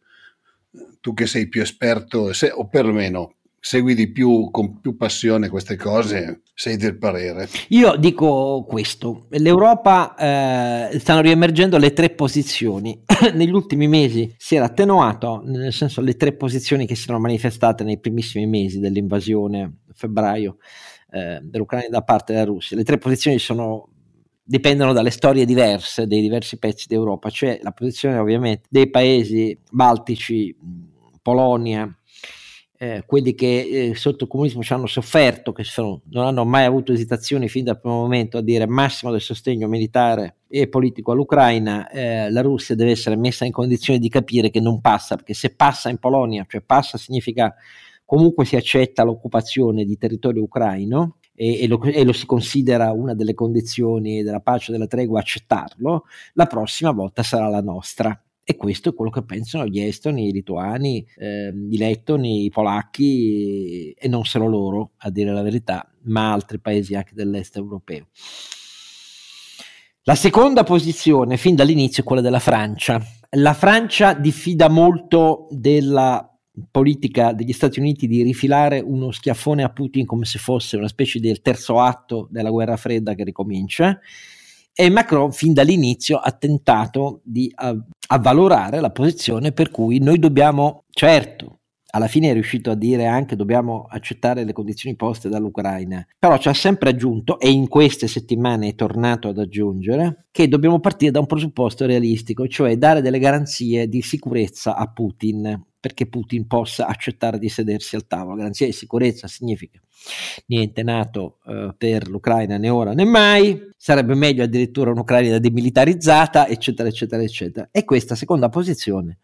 tu che sei più esperto, se, o perlomeno segui di più, con più passione queste cose, sei del parere. Io dico questo, l'Europa eh, stanno riemergendo le tre posizioni, (coughs) negli ultimi mesi si era attenuato, nel senso le tre posizioni che si erano manifestate nei primissimi mesi dell'invasione, febbraio, eh, dell'Ucraina da parte della Russia, le tre posizioni sono dipendono dalle storie diverse dei diversi pezzi d'Europa, cioè la posizione ovviamente dei paesi baltici, Polonia, eh, quelli che eh, sotto il comunismo ci hanno sofferto, che sono, non hanno mai avuto esitazioni fin dal primo momento a dire massimo del sostegno militare e politico all'Ucraina, eh, la Russia deve essere messa in condizione di capire che non passa, perché se passa in Polonia, cioè passa significa comunque si accetta l'occupazione di territorio ucraino, e, e, lo, e, lo, si considera una delle condizioni della pace della tregua accettarlo, la prossima volta sarà la nostra. E questo è quello che pensano gli estoni, i lituani, eh, i lettoni, i polacchi e non solo loro, a dire la verità, ma altri paesi anche dell'est europeo. La seconda posizione, fin dall'inizio, è quella della Francia. La Francia diffida molto della politica degli Stati Uniti di rifilare uno schiaffone a Putin come se fosse una specie del terzo atto della guerra fredda che ricomincia e Macron fin dall'inizio ha tentato di avvalorare la posizione per cui noi dobbiamo, certo, alla fine è riuscito a dire anche dobbiamo accettare le condizioni poste dall'Ucraina, però ci ha sempre aggiunto e in queste settimane è tornato ad aggiungere che dobbiamo partire da un presupposto realistico, cioè dare delle garanzie di sicurezza a Putin perché Putin possa accettare di sedersi al tavolo. Garanzia di sicurezza significa niente nato eh, per l'Ucraina né ora né mai, sarebbe meglio addirittura un'Ucraina demilitarizzata, eccetera, eccetera, eccetera. E questa seconda posizione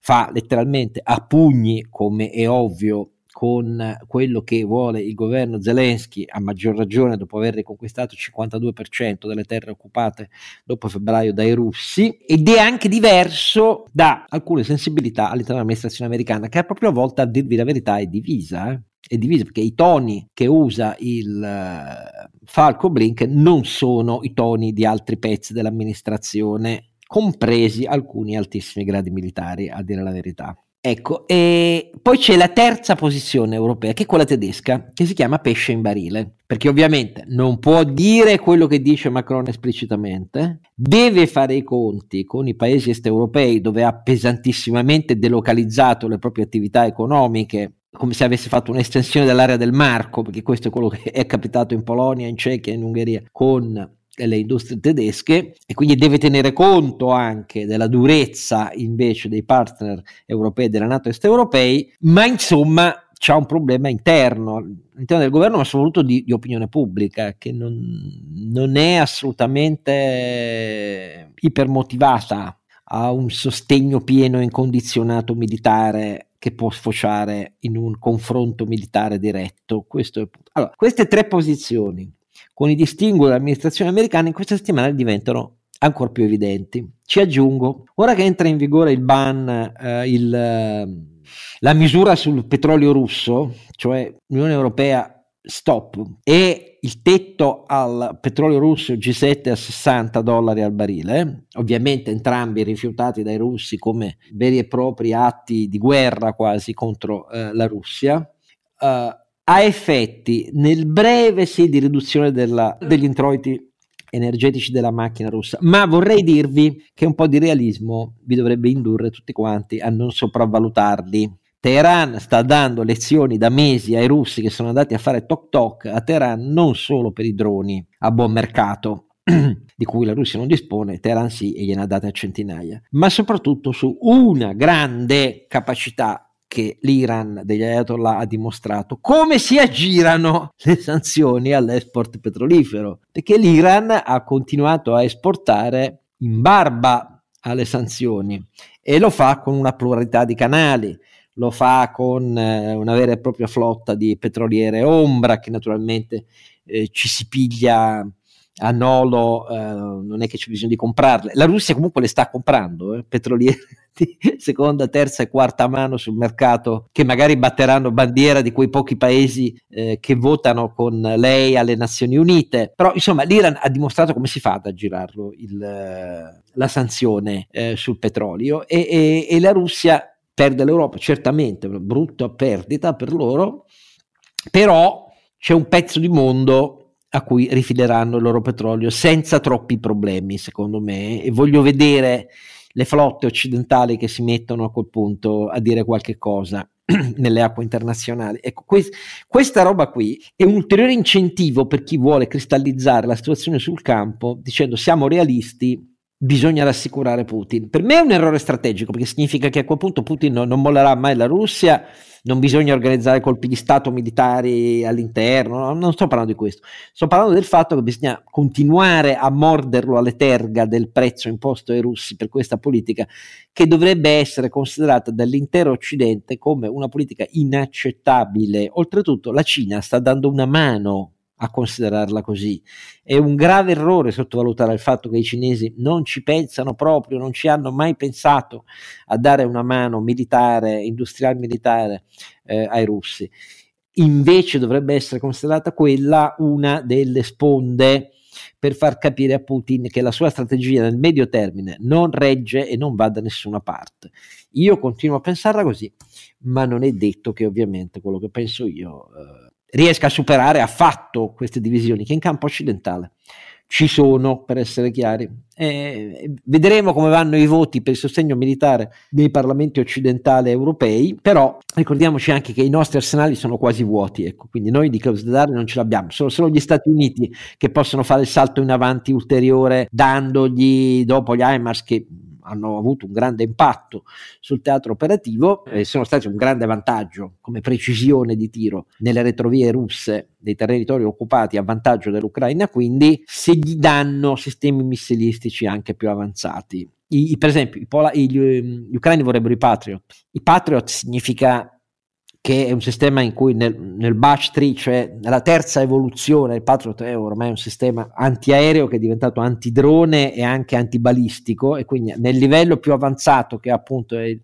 fa letteralmente a pugni, come è ovvio, con quello che vuole il governo Zelensky, a maggior ragione dopo aver riconquistato il 52% delle terre occupate dopo febbraio dai russi, ed è anche diverso da alcune sensibilità all'interno dell'amministrazione americana, che a propria volta, a dirvi la verità, è divisa. Eh? È divisa perché i toni che usa il uh, Falco Blink non sono i toni di altri pezzi dell'amministrazione compresi alcuni altissimi gradi militari, a dire la verità. Ecco, e poi c'è la terza posizione europea, che è quella tedesca, che si chiama pesce in barile, perché ovviamente non può dire quello che dice Macron esplicitamente, deve fare i conti con i paesi est europei dove ha pesantissimamente delocalizzato le proprie attività economiche, come se avesse fatto un'estensione dell'area del Marco, perché questo è quello che è capitato in Polonia, in Cechia, in Ungheria, con delle industrie tedesche e quindi deve tenere conto anche della durezza invece dei partner europei della Nato est europei, ma insomma c'è un problema interno all'interno del governo, ma soprattutto di, di opinione pubblica, che non, non è assolutamente ipermotivata a un sostegno pieno e incondizionato militare che può sfociare in un confronto militare diretto. Questo è, allora, queste tre posizioni con i distinguo dell'amministrazione americana in questa settimana diventano ancora più evidenti. Ci aggiungo, ora che entra in vigore il ban, eh, il, la misura sul petrolio russo, cioè l'Unione Europea stop e il tetto al petrolio russo G7 a 60 dollari al barile, ovviamente entrambi rifiutati dai russi come veri e propri atti di guerra quasi contro eh, la Russia. Uh, ha effetti nel breve sì di riduzione della, degli introiti energetici della macchina russa, ma vorrei dirvi che un po' di realismo vi dovrebbe indurre tutti quanti a non sopravvalutarli. Teheran sta dando lezioni da mesi ai russi che sono andati a fare toc toc a Teheran non solo per i droni a buon mercato, (clears throat) di cui la Russia non dispone, Teheran sì e gliene ha date a centinaia, ma soprattutto su una grande capacità che l'Iran degli Ayatollah ha dimostrato come si aggirano le sanzioni all'export petrolifero, perché l'Iran ha continuato a esportare in barba alle sanzioni e lo fa con una pluralità di canali, lo fa con eh, una vera e propria flotta di petroliere ombra che naturalmente eh, ci si piglia a Nolo, eh, non è che c'è bisogno di comprarle. La Russia comunque le sta comprando, eh, petroliere (laughs) di seconda, terza e quarta mano sul mercato che magari batteranno bandiera di quei pochi paesi eh, che votano con lei alle Nazioni Unite. Però insomma l'Iran ha dimostrato come si fa ad aggirarlo il, la sanzione eh, sul petrolio e, e, e la Russia perde l'Europa, certamente, brutta perdita per loro, però c'è un pezzo di mondo a cui rifileranno il loro petrolio senza troppi problemi, secondo me, e voglio vedere le flotte occidentali che si mettono a quel punto a dire qualche cosa (clears throat) nelle acque internazionali. Ecco, que- questa roba qui è un ulteriore incentivo per chi vuole cristallizzare la situazione sul campo dicendo siamo realisti, bisogna rassicurare Putin. Per me è un errore strategico perché significa che a quel punto Putin non, mollerà mai la Russia, non bisogna organizzare colpi di Stato militari all'interno, no? non sto parlando di questo, sto parlando del fatto che bisogna continuare a morderlo alle terga del prezzo imposto ai russi per questa politica che dovrebbe essere considerata dall'intero Occidente come una politica inaccettabile. Oltretutto la Cina sta dando una mano a considerarla così. È un grave errore sottovalutare il fatto che i cinesi non ci pensano proprio, non ci hanno mai pensato a dare una mano militare, industriale militare eh, ai russi. Invece dovrebbe essere considerata quella una delle sponde per far capire a Putin che la sua strategia nel medio termine non regge e non va da nessuna parte. Io continuo a pensarla così, ma non è detto che ovviamente quello che penso io eh, riesca a superare affatto queste divisioni che in campo occidentale ci sono, per essere chiari. Eh, vedremo come vanno i voti per il sostegno militare nei parlamenti occidentali europei, però ricordiamoci anche che i nostri arsenali sono quasi vuoti, ecco, quindi noi di dare non ce l'abbiamo, sono solo gli Stati Uniti che possono fare il salto in avanti ulteriore dandogli dopo gli HIMARS che hanno avuto un grande impatto sul teatro operativo e sono stati un grande vantaggio come precisione di tiro nelle retrovie russe dei territori occupati a vantaggio dell'Ucraina, quindi se gli danno sistemi missilistici anche più avanzati. I, i, per esempio, i Pola, gli, gli ucraini vorrebbero i Patriot. I Patriot significa che è un sistema in cui nel, nel batch tree, cioè nella terza evoluzione, il Patriot è ormai un sistema antiaereo che è diventato antidrone e anche antibalistico e quindi nel livello più avanzato che appunto è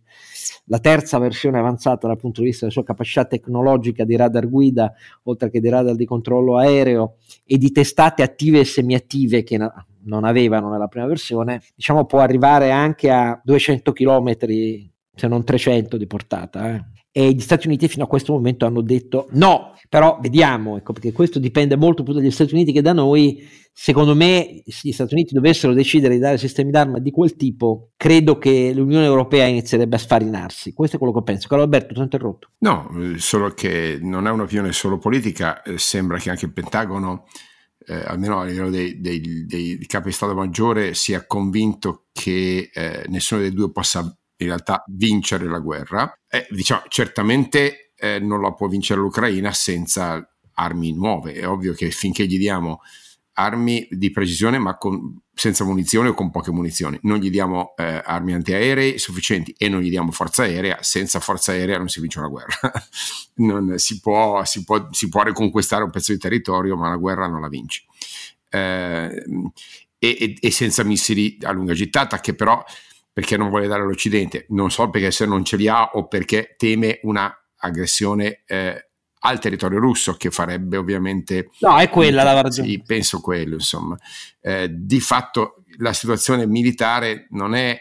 la terza versione avanzata dal punto di vista della sua capacità tecnologica di radar guida, oltre che di radar di controllo aereo e di testate attive e semiattive che na- non avevano nella prima versione, diciamo può arrivare anche a 200 km se non 300 di portata. Eh e gli Stati Uniti fino a questo momento hanno detto no, però vediamo, ecco, perché questo dipende molto più dagli Stati Uniti che da noi. Secondo me, se gli Stati Uniti dovessero decidere di dare sistemi d'arma di quel tipo, credo che l'Unione Europea inizierebbe a sfarinarsi. Questo è quello che penso. Carlo Alberto, ti ho interrotto. No, solo che non è un'opinione solo politica, eh, sembra che anche il Pentagono, eh, almeno a livello dei, dei, dei, capi di Stato Maggiore, sia convinto che eh, nessuno dei due possa in realtà vincere la guerra. Eh, diciamo, certamente eh, non la può vincere l'Ucraina senza armi nuove. È ovvio che finché gli diamo armi di precisione ma con, senza munizioni o con poche munizioni, non gli diamo eh, armi antiaeree sufficienti e non gli diamo forza aerea, senza forza aerea non si vince una guerra. (laughs) non, si, può, si, può, si, può, riconquistare un pezzo di territorio ma la guerra non la vinci. Eh, e, e, senza missili a lunga gittata che però perché non vuole dare all'Occidente, non so perché se non ce li ha o perché teme una aggressione eh, al territorio russo che farebbe ovviamente... No, è quella la ragione. Sì, penso quello, insomma. Eh, di fatto la situazione militare non è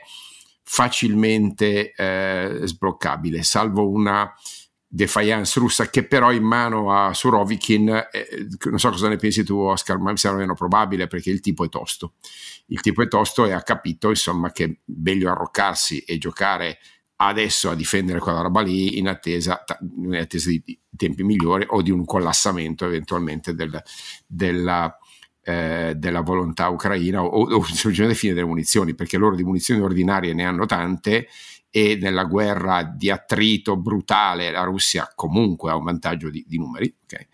facilmente eh, sbloccabile, salvo una defiance russa che però in mano a Surovikin, eh, non so cosa ne pensi tu Oscar, ma mi sembra meno probabile perché il tipo è tosto. Il tipo è tosto e ha capito insomma che meglio arroccarsi e giocare adesso a difendere quella roba lì in attesa, in attesa di, tempi migliori o di un collassamento eventualmente del, della, eh, della volontà ucraina o, o semplicemente fine delle munizioni perché loro di munizioni ordinarie ne hanno tante e nella guerra di attrito brutale la Russia comunque ha un vantaggio di, di numeri. Okay?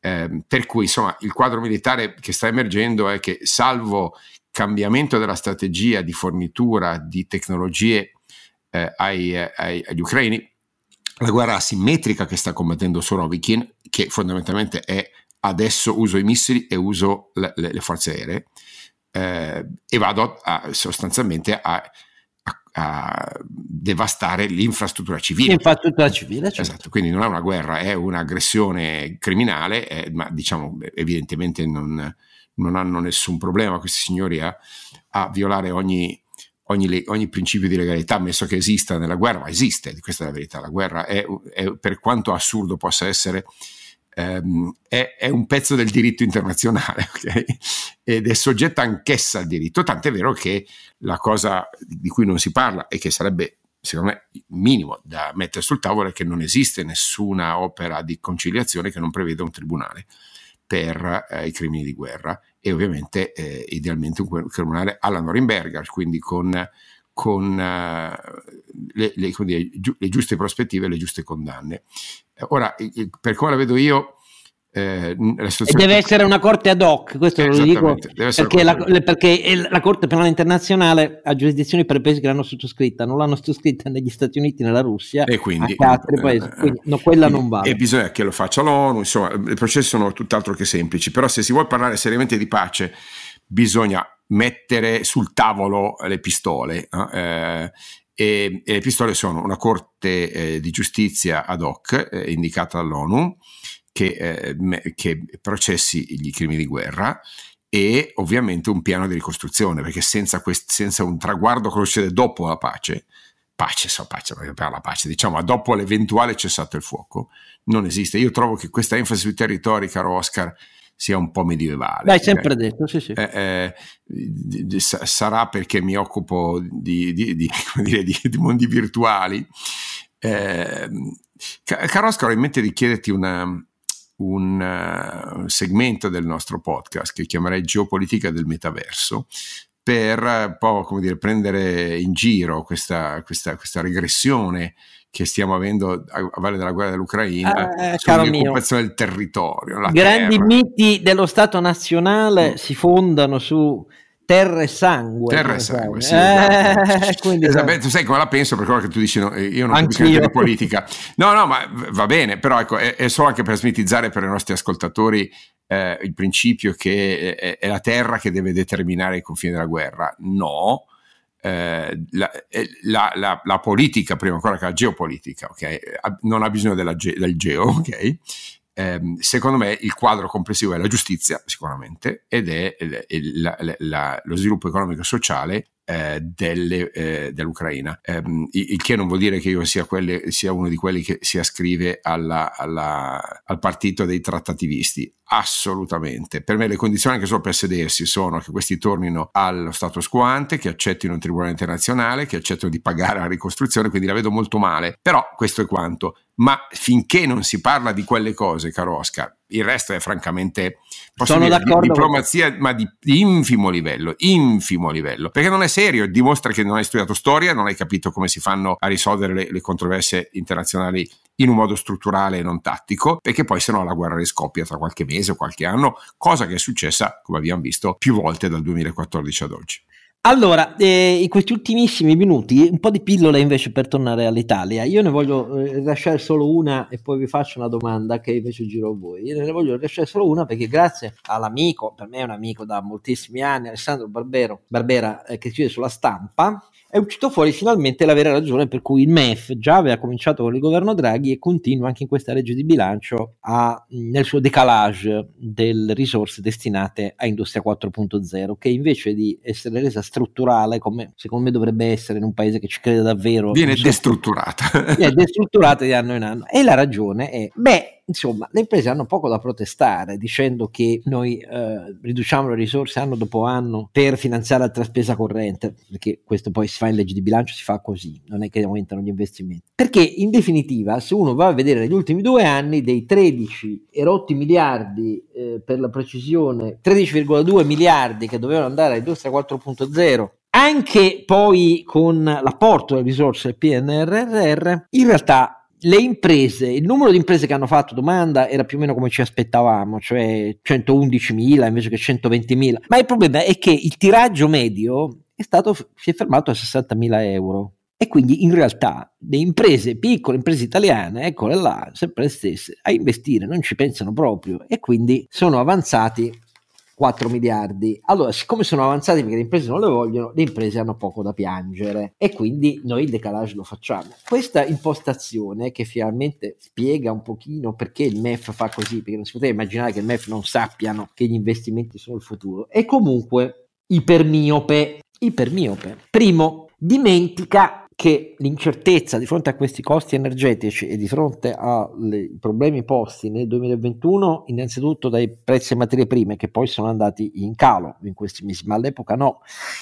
Eh, per cui insomma il quadro militare che sta emergendo è che salvo cambiamento della strategia di fornitura di tecnologie eh, ai, ai, agli ucraini, la guerra asimmetrica che sta combattendo Sorovikin, che fondamentalmente è adesso uso i missili e uso le, le, le forze aeree, eh, e vado a, sostanzialmente a a devastare l'infrastruttura civile. L'infrastruttura civile, certo. Esatto, quindi non è una guerra, è un'aggressione criminale, eh, ma diciamo evidentemente non, non, hanno nessun problema questi signori a, a violare ogni, ogni, ogni, principio di legalità, ammesso che esista nella guerra, ma esiste, questa è la verità, la guerra è, è per quanto assurdo possa essere, ehm, è, è, un pezzo del diritto internazionale (laughs) okay? ed è soggetta anch'essa al diritto, tant'è vero che la cosa di cui non si parla e che sarebbe secondo me minimo da mettere sul tavolo è che non esiste nessuna opera di conciliazione che non preveda un tribunale per eh, i crimini di guerra e ovviamente eh, idealmente un criminale alla Norimberga, quindi con, con uh, le, le, dire, giu, le, giuste prospettive e le giuste condanne. Ora, per come la vedo io, eh, deve essere una corte ad hoc, questo lo dico perché la, perché la, Corte Penale Internazionale ha giurisdizioni per i paesi che l'hanno sottoscritta, non l'hanno sottoscritta negli Stati Uniti, nella Russia e quindi, altri paesi, eh, quindi no, quella non vale. E bisogna che lo faccia l'ONU, insomma, i processi sono tutt'altro che semplici, però se si vuole parlare seriamente di pace bisogna mettere sul tavolo le pistole. Eh, e, e, le pistole sono una corte eh, di giustizia ad hoc eh, indicata dall'ONU che, eh, che processi gli crimini di guerra e ovviamente un piano di ricostruzione, perché senza, quest- senza un traguardo che succede dopo la pace, pace, so pace, per la pace, diciamo, dopo l'eventuale cessato il fuoco, non esiste. Io trovo che questa enfasi sui territori, caro Oscar, sia un po' medievale. L'hai sempre okay? detto, sì, sì. Eh, eh, sarà perché mi occupo di, di, di, (laughs) dire, di mondi virtuali. Eh, caro Oscar, ho in mente di chiederti una, un uh, segmento del nostro podcast che chiamerei Geopolitica del metaverso per un po' come dire, prendere in giro questa, questa, questa regressione che stiamo avendo a, valle della guerra dell'Ucraina eh, sull'occupazione del territorio. Grandi terra. miti dello Stato nazionale mm. si fondano su terra e sangue. Terra e sangue, sì. Eh, (laughs) quindi, esatto, tu sai come la penso per quello che tu dici, no, io non capisco niente di politica. No, no, ma va bene, però ecco, è, è solo anche per smitizzare per i nostri ascoltatori eh, il principio che è, è, la terra che deve determinare i confini della guerra. No. Eh, la, eh, la, la, la, politica, prima ancora che la geopolitica, okay, non ha bisogno della, del geo, (laughs) ok? ehm, secondo me il quadro complessivo è la giustizia sicuramente ed è il, il, la, la, lo sviluppo economico e sociale eh, delle, eh, dell'Ucraina. Um, il, che non vuol dire che io sia, quelle, sia, uno di quelli che si ascrive alla, alla, al partito dei trattativisti. Assolutamente. Per me le condizioni anche solo per sedersi sono che questi tornino allo status quo ante, che accettino un tribunale internazionale, che accettino di pagare la ricostruzione, quindi la vedo molto male. Però questo è quanto. Ma finché non si parla di quelle cose, caro Oscar, il resto è francamente Sono dire, diplomazia, ma di, di, infimo livello, infimo livello, perché non è serio, dimostra che non hai studiato storia, non hai capito come si fanno a risolvere le, le controversie internazionali in un modo strutturale e non tattico, perché poi se no la guerra riscoppia tra qualche mese o qualche anno, cosa che è successa, come abbiamo visto, più volte dal 2014 ad oggi. Allora, eh, in questi ultimissimi minuti, un po' di pillole invece per tornare all'Italia. Io ne voglio eh, lasciare solo una e poi vi faccio una domanda che invece giro a voi. Io ne voglio lasciare solo una perché grazie all'amico, per me è un amico da moltissimi anni, Alessandro Barbero, Barbera, eh, che scrive sulla stampa, è uscito fuori finalmente la vera ragione per cui il MEF già aveva cominciato con il governo Draghi e continua anche in questa legge di bilancio a, nel suo decalage delle risorse destinate a Industria 4.0 che invece di essere resa strutturale come secondo me dovrebbe essere in un paese che ci crede davvero viene destrutturata. viene destrutturata di anno in anno. E la ragione è beh insomma, le imprese hanno poco da protestare dicendo che noi eh, riduciamo le risorse anno dopo anno per finanziare altra spesa corrente, perché questo poi si fa in legge di bilancio, si fa così, non è che aumentano gli investimenti. Perché in definitiva, se uno va a vedere negli ultimi due anni, dei 13 erotti miliardi, eh, per la precisione, 13,2 miliardi che dovevano andare all'industria 4.0 anche poi con l'apporto delle risorse del PNRR, in realtà le imprese, il numero di imprese che hanno fatto domanda era più o meno come ci aspettavamo, cioè 111.000 invece che 120.000, ma il problema è che il tiraggio medio è stato, si è fermato a 60.000 euro. E quindi in realtà le imprese, piccole imprese italiane, eccole là, sempre le stesse, a investire non ci pensano proprio e quindi sono avanzati 4 miliardi. Allora, siccome sono avanzati perché le imprese non le vogliono, le imprese hanno poco da piangere e quindi noi il decalage lo facciamo. Questa impostazione che finalmente spiega un pochino perché il MEF fa così, perché non si poteva immaginare che il MEF non sappiano che gli investimenti sono il futuro, è comunque ipermiope ipermiope. Primo, dimentica che l'incertezza di fronte a questi costi energetici e di fronte ai problemi posti nel 2021, innanzitutto dai prezzi delle materie prime che poi sono andati in calo in questi mesi, ma all'epoca no,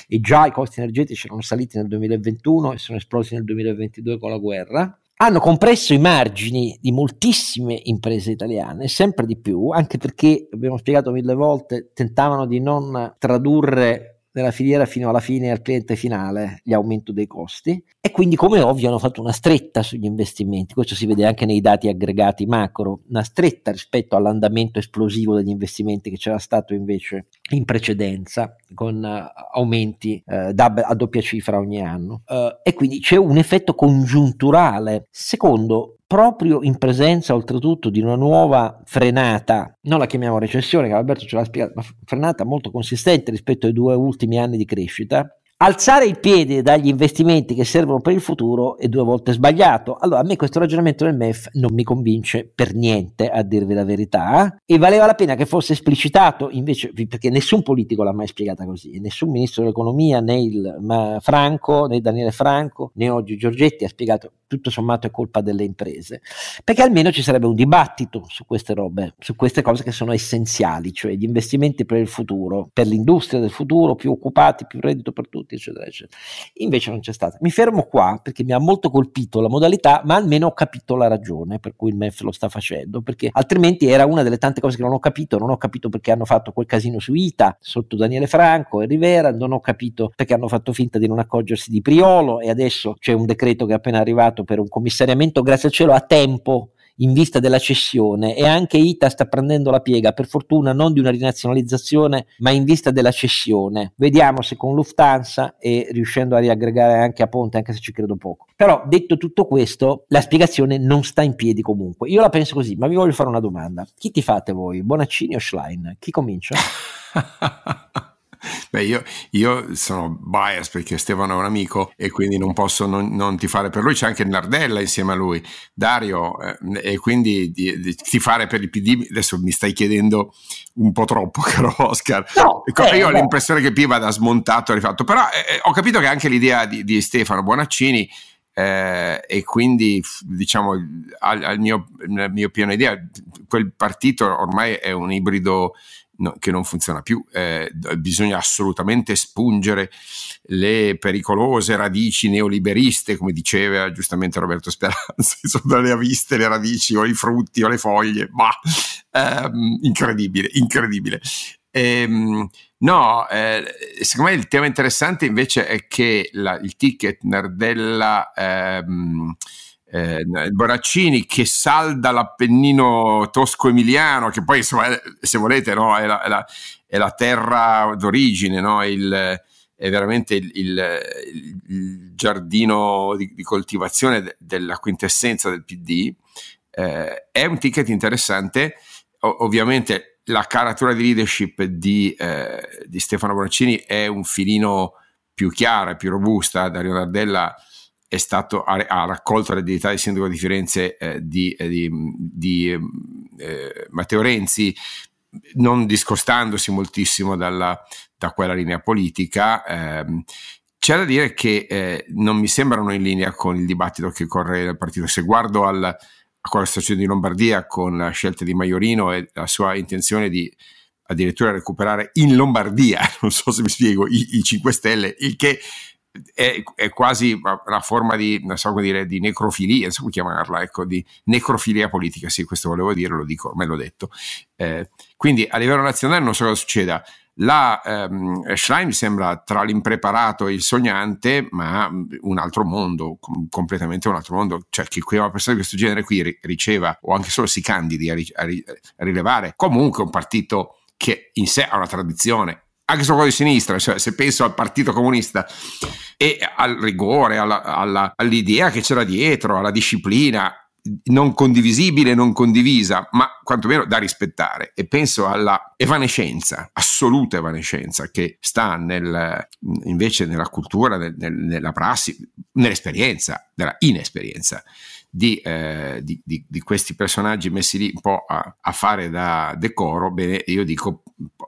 e già i costi energetici erano saliti nel 2021 e sono esplosi nel 2022 con la guerra, hanno compresso i margini di moltissime imprese italiane, sempre di più, anche perché, abbiamo spiegato mille volte, tentavano di non tradurre nella filiera fino alla fine al cliente finale gli aumenti dei costi. E quindi come ovvio hanno fatto una stretta sugli investimenti, questo si vede anche nei dati aggregati macro, una stretta rispetto all'andamento esplosivo degli investimenti che c'era stato invece in precedenza con uh, aumenti uh, da, a doppia cifra ogni anno. Uh, e quindi c'è un effetto congiunturale. Secondo, proprio in presenza oltretutto di una nuova frenata, non la chiamiamo recessione, che Alberto ce l'ha spiegato, ma frenata molto consistente rispetto ai due ultimi anni di crescita, Alzare il piede dagli investimenti che servono per il futuro è due volte sbagliato. Allora, a me questo ragionamento del MEF non mi convince per niente, a dirvi la verità, e valeva la pena che fosse esplicitato invece, perché nessun politico l'ha mai spiegata così, nessun ministro dell'economia, né il Franco, né Daniele Franco, né oggi Giorgetti ha spiegato tutto sommato è colpa delle imprese, perché almeno ci sarebbe un dibattito su queste robe, su queste cose che sono essenziali, cioè gli investimenti per il futuro, per l'industria del futuro, più occupati, più reddito per tutti, eccetera, eccetera. Invece non c'è stato. Mi fermo qua perché mi ha molto colpito la modalità, ma almeno ho capito la ragione per cui il MEF lo sta facendo, perché altrimenti era una delle tante cose che non ho capito, non ho capito perché hanno fatto quel casino su ITA sotto Daniele Franco e Rivera, non ho capito perché hanno fatto finta di non accorgersi di Priolo e adesso c'è un decreto che è appena arrivato votato per un commissariamento, grazie al cielo, a tempo in vista della cessione e anche ITA sta prendendo la piega, per fortuna non di una rinazionalizzazione, ma in vista della cessione. Vediamo se con Lufthansa e riuscendo a riaggregare anche a Ponte, anche se ci credo poco. Però detto tutto questo, la spiegazione non sta in piedi comunque. Io la penso così, ma vi voglio fare una domanda. Chi ti fate voi, Bonaccini o Schlein? Chi comincia? (laughs) Beh, io, io, sono bias perché Stefano è un amico e quindi non posso non, non tifare per lui. C'è anche Nardella insieme a lui, Dario, eh, e quindi di, di tifare per il PD. Adesso mi stai chiedendo un po' troppo, (laughs) caro Oscar. No, eh, io ho l'impressione che P vada smontato e rifatto, però eh, eh, ho capito che anche l'idea di, di Stefano Bonaccini. Eh, e quindi diciamo al, al mio, mio pieno idea quel partito ormai è un ibrido no, che non funziona più. Eh, bisogna assolutamente spungere le pericolose radici neoliberiste, come diceva giustamente Roberto Speranza, (laughs) insomma, le viste le radici o i frutti o le foglie, ma ehm, incredibile, incredibile. Ehm, no, eh, secondo me il tema interessante invece è che la, il ticket Nardella ehm, eh, Boraccini che salda l'Appennino tosco-emiliano, che poi insomma, se volete no, è, la, è, la, è, la, terra d'origine, no? il, è veramente il, il, il giardino di, di, coltivazione de, della quintessenza del PD. Eh, è un ticket interessante, o, ovviamente la caratura di leadership di, eh, di Stefano Bonaccini è un filino più chiara, più robusta, Dario Nardella è stato, ha, ha raccolto l'eredità di sindaco di Firenze eh, di, eh, di, di eh, Matteo Renzi, non discostandosi moltissimo dalla, da quella linea politica. Ehm, c'è da dire che eh, non mi sembrano in linea con il dibattito che corre nel partito. Se guardo al, a quella stazione di Lombardia con la scelta di Maiorino e la sua intenzione di addirittura recuperare in Lombardia, (laughs) non so se mi spiego, i, i 5 Stelle, il che è, è, quasi una forma di, non so come dire, di necrofilia, non so come chiamarla, ecco, di necrofilia politica, sì, questo volevo dire, lo dico, ormai l'ho detto. Eh, quindi a livello nazionale non so cosa succeda. La ehm, Schlein sembra tra l'impreparato e il sognante, ma un altro mondo, com- completamente un altro mondo. Cioè, che una persona di questo genere qui ri- riceva o anche solo si candidi a, ri- a, ri- a rilevare comunque un partito che in sé ha una tradizione, anche se quello di sinistra, cioè se penso al Partito Comunista e al rigore, alla, alla, all'idea che c'era dietro, alla disciplina non condivisibile, non condivisa, ma quantomeno da rispettare. E penso alla evanescenza, assoluta evanescenza che sta nel, invece nella cultura, nel, nella prassi, nell'esperienza, nella inesperienza di, eh, di, di, di, questi personaggi messi lì un po' a, a fare da decoro, bene, io dico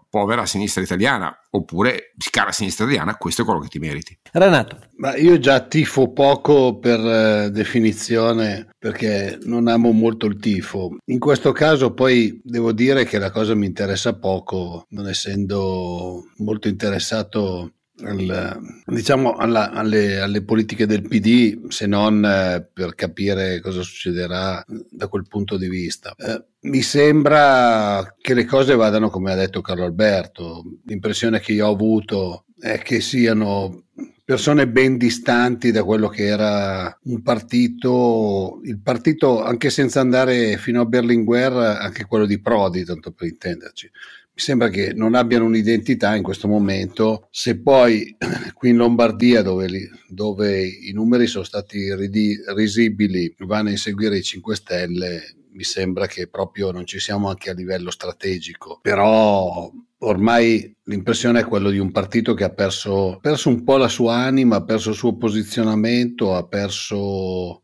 povera sinistra italiana oppure cara sinistra italiana, questo è quello che ti meriti. Renato. Ma io già tifo poco per eh, definizione perché non amo molto il tifo. In questo caso poi devo dire che la cosa mi interessa poco, non essendo molto interessato al, diciamo alla, alle, alle, politiche del PD se non eh, per capire cosa succederà da quel punto di vista. Eh, mi sembra che le cose vadano come ha detto Carlo Alberto. L'impressione che io ho avuto è che siano persone ben distanti da quello che era un partito, il partito anche senza andare fino a Berlinguer, anche quello di Prodi, tanto per intenderci mi sembra che non abbiano un'identità in questo momento. Se poi (clears throat) qui in Lombardia, dove, li, dove i numeri sono stati ridi, risibili, vanno a inseguire i 5 Stelle, mi sembra che proprio non ci siamo anche a livello strategico. Però ormai l'impressione è quella di un partito che ha perso, perso un po' la sua anima, ha perso il suo posizionamento, ha perso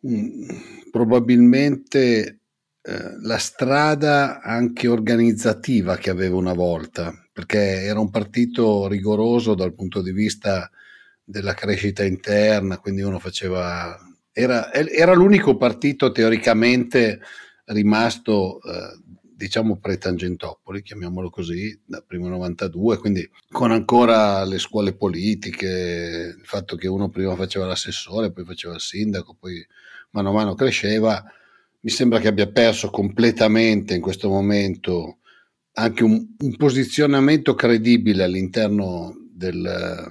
um, probabilmente eh, la strada anche organizzativa che aveva una volta, perché era un partito rigoroso dal punto di vista della crescita interna, quindi uno faceva... Era, era l'unico partito teoricamente rimasto, eh, diciamo, pre-Tangentopoli, chiamiamolo così, da primo 92, quindi con ancora le scuole politiche, il fatto che uno prima faceva l'assessore, poi faceva il sindaco, poi mano a mano cresceva, mi sembra che abbia perso completamente in questo momento anche un, un posizionamento credibile all'interno del,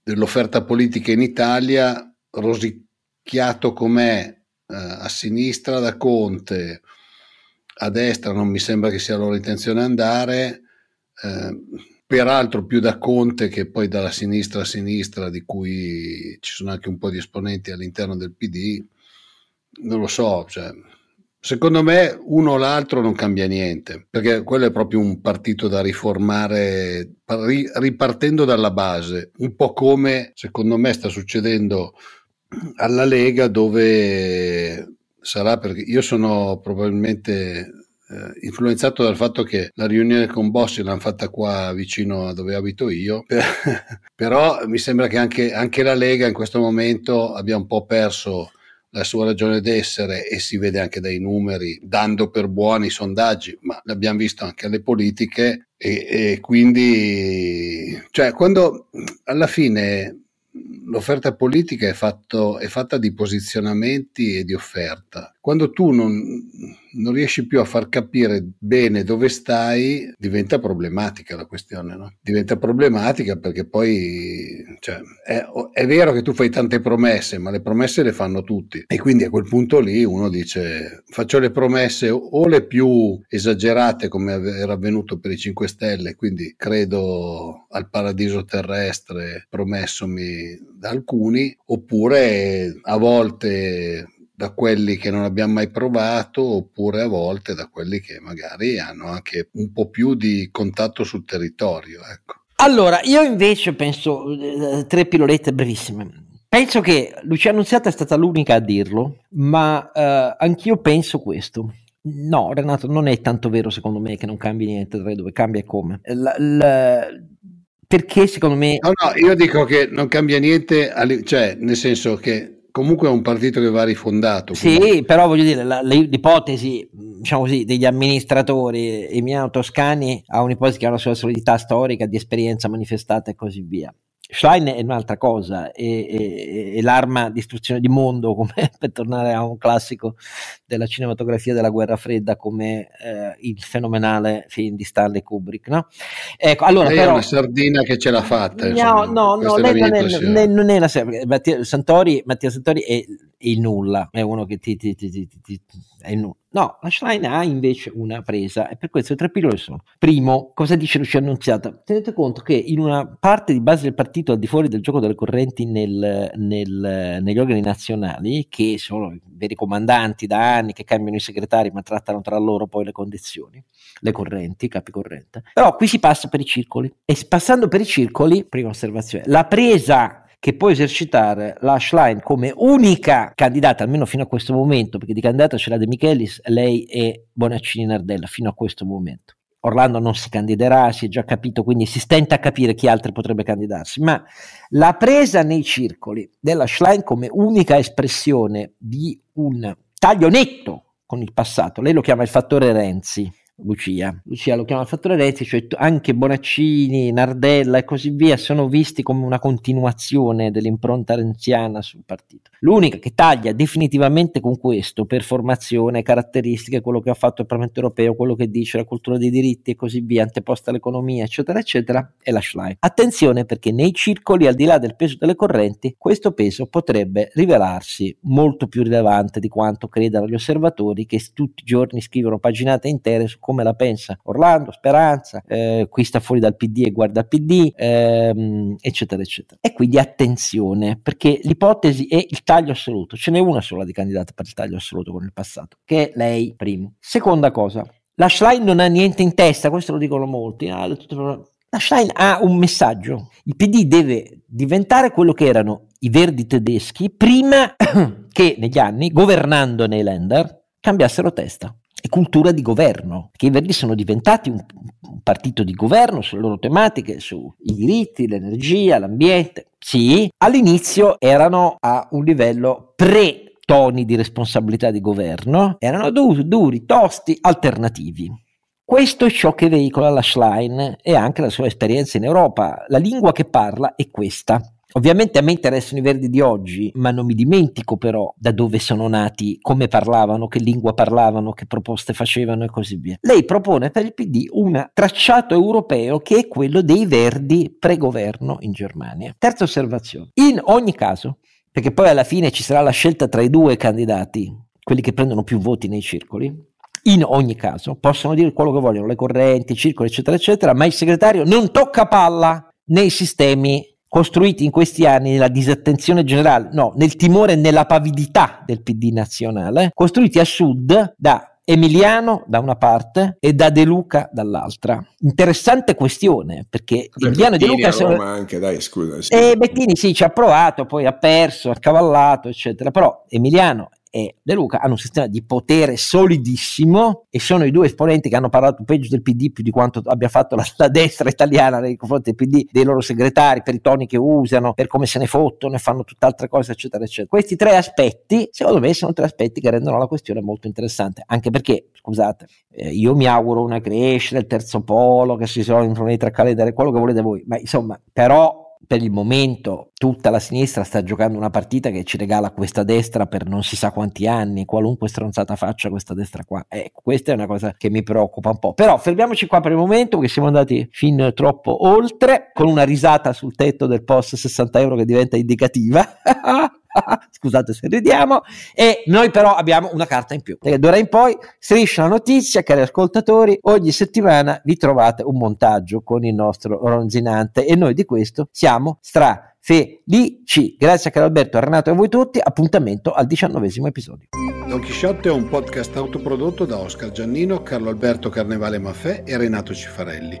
dell'offerta politica in Italia, rosicchiato com'è eh, a sinistra da Conte, a destra non mi sembra che sia la loro intenzione andare, eh, peraltro più da Conte che poi dalla sinistra a sinistra, di cui ci sono anche un po' di esponenti all'interno del PD, non lo so, cioè, Secondo me uno o l'altro non cambia niente, perché quello è proprio un partito da riformare ripartendo dalla base, un po' come secondo me sta succedendo alla Lega dove sarà perché io sono probabilmente eh, influenzato dal fatto che la riunione con Bossi l'hanno fatta qua vicino a dove abito io, (laughs) però mi sembra che anche, anche la Lega in questo momento abbia un po' perso la sua ragione d'essere e si vede anche dai numeri, dando per buoni i sondaggi, ma l'abbiamo visto anche alle politiche e, e quindi, cioè, quando alla fine l'offerta politica è, fatto, è fatta di posizionamenti e di offerta, quando tu non, non, riesci più a far capire bene dove stai, diventa problematica la questione. No? Diventa problematica perché poi cioè, è, è, vero che tu fai tante promesse, ma le promesse le fanno tutti. E quindi a quel punto lì uno dice: faccio le promesse o le più esagerate, come era avvenuto per i 5 Stelle, quindi credo al paradiso terrestre promessomi da alcuni, oppure a volte da quelli che non abbiamo mai provato oppure a volte da quelli che magari hanno anche un po' più di contatto sul territorio. Ecco. Allora, io invece penso, eh, tre pillolette brevissime. Penso che Lucia Annunziata è stata l'unica a dirlo, ma eh, anch'io penso questo. No, Renato, non è tanto vero secondo me che non cambi niente, dove cambia e come. La, la, perché secondo me... No, no, io dico che non cambia niente, cioè nel senso che comunque è un partito che va rifondato. Sì, comunque. però voglio dire, la, l'ipotesi diciamo così, degli amministratori Emiliano Toscani ha un'ipotesi che ha una sua solidità storica, di esperienza manifestata e così via. Schlein è un'altra cosa, è, è, è l'arma di istruzione di mondo, come (laughs) per tornare a un classico della cinematografia della guerra fredda, come eh, il fenomenale film di Stanley Kubrick. No? Ecco, allora, però, è una sardina che ce l'ha fatta. No, no, no, lei non è, non è, la sardina. Mattia Santori, Mattia Santori è il nulla, è uno che ti, ti, ti, ti è il nulla. No, la Schlein ha invece una presa e per questo le tre pillole sono. Primo, cosa dice Lucia Annunziata? Tenete conto che in una parte di base del partito al di fuori del gioco delle correnti nel, nel, negli organi nazionali, che sono i veri comandanti da anni, che cambiano i segretari ma trattano tra loro poi le condizioni, le correnti, capi corrente. Però qui si passa per i circoli e passando per i circoli, prima osservazione, la presa che può esercitare la Schlein come unica candidata, almeno fino a questo momento, perché di candidata c'è la De Michelis, lei e Bonaccini Nardella, fino a questo momento. Orlando non si candiderà, si è già capito, quindi si stenta a capire chi altri potrebbe candidarsi, ma la presa nei circoli della Schlein come unica espressione di un taglio netto con il passato, lei lo chiama il fattore Renzi, Lucia. Lucia lo chiama il fattore Renzi, cioè anche Bonaccini, Nardella e così via sono visti come una continuazione dell'impronta renziana sul partito. L'unica che taglia definitivamente con questo, per formazione, caratteristiche, quello che ha fatto il Parlamento europeo, quello che dice la cultura dei diritti e così via, anteposta all'economia, eccetera, eccetera, è la Schlein. Attenzione perché nei circoli, al di là del peso delle correnti, questo peso potrebbe rivelarsi molto più rilevante di quanto credano gli osservatori che tutti i giorni scrivono paginate intere su come la pensa Orlando, Speranza, eh, qui sta fuori dal PD e guarda il PD, ehm, eccetera, eccetera. E quindi attenzione perché l'ipotesi è il taglio assoluto, ce n'è una sola di candidata per il taglio assoluto con il passato, che è lei primo. Seconda cosa, la Schlein non ha niente in testa, questo lo dicono molti. Ah, la Schlein ha un messaggio. Il PD deve diventare quello che erano i verdi tedeschi prima (coughs) che negli anni, governando nei Länder, cambiassero testa e cultura di governo, che i Verdi sono diventati un, un, partito di governo sulle loro tematiche, sui diritti, l'energia, l'ambiente. Sì, all'inizio erano a un livello pre toni di responsabilità di governo, erano duri, duri tosti, alternativi. Questo è ciò che veicola la Schlein e anche la sua esperienza in Europa. La lingua che parla è questa. Ovviamente a me interessano i verdi di oggi, ma non mi dimentico però da dove sono nati, come parlavano, che lingua parlavano, che proposte facevano e così via. Lei propone per il PD un tracciato europeo che è quello dei verdi pregoverno in Germania. Terza osservazione. In ogni caso, perché poi alla fine ci sarà la scelta tra i due candidati, quelli che prendono più voti nei circoli, in ogni caso possono dire quello che vogliono, le correnti, i circoli, eccetera, eccetera, ma il segretario non tocca palla nei sistemi costruiti in questi anni nella disattenzione generale, no, nel timore e nella pavidità del PD nazionale, costruiti a sud da Emiliano da una parte e da De Luca dall'altra. Interessante questione perché Beh, Emiliano e De Luca sono... anche, dai, scusa. Sì. E Bettini sì, ci ha provato, poi ha perso, ha cavallato, eccetera. Però Emiliano e De Luca hanno un sistema di potere solidissimo e sono i due esponenti che hanno parlato peggio del PD più di quanto abbia fatto la, la destra italiana nei confronti del PD, dei loro segretari, per i toni che usano, per come se ne fottono e fanno tutt'altre cose, eccetera, eccetera. Questi tre aspetti, secondo me, sono tre aspetti che rendono la questione molto interessante, anche perché, scusate, eh, io mi auguro una crescita del terzo polo, che si sono in tra calendari, quello che volete voi, ma insomma, però per il momento tutta la sinistra sta giocando una partita che ci regala questa destra per non si sa quanti anni, qualunque stronzata faccia questa destra qua. Ecco, questa è una cosa che mi preoccupa un po'. Però fermiamoci qua per il momento perché siamo andati fin troppo oltre, con una risata sul tetto del post 60 euro che diventa indicativa. (laughs) (laughs) scusate se ridiamo, e noi però abbiamo una carta in più. Perché d'ora in poi, striscia la notizia, cari ascoltatori, ogni settimana vi trovate un montaggio con il nostro ronzinante e noi di questo siamo stra felici. Grazie a caro Alberto, a Renato e a voi tutti, appuntamento al diciannovesimo episodio. Don Chisciotte è un podcast autoprodotto da Oscar Giannino, Carlo Alberto Carnevale Maffè e Renato Cifarelli,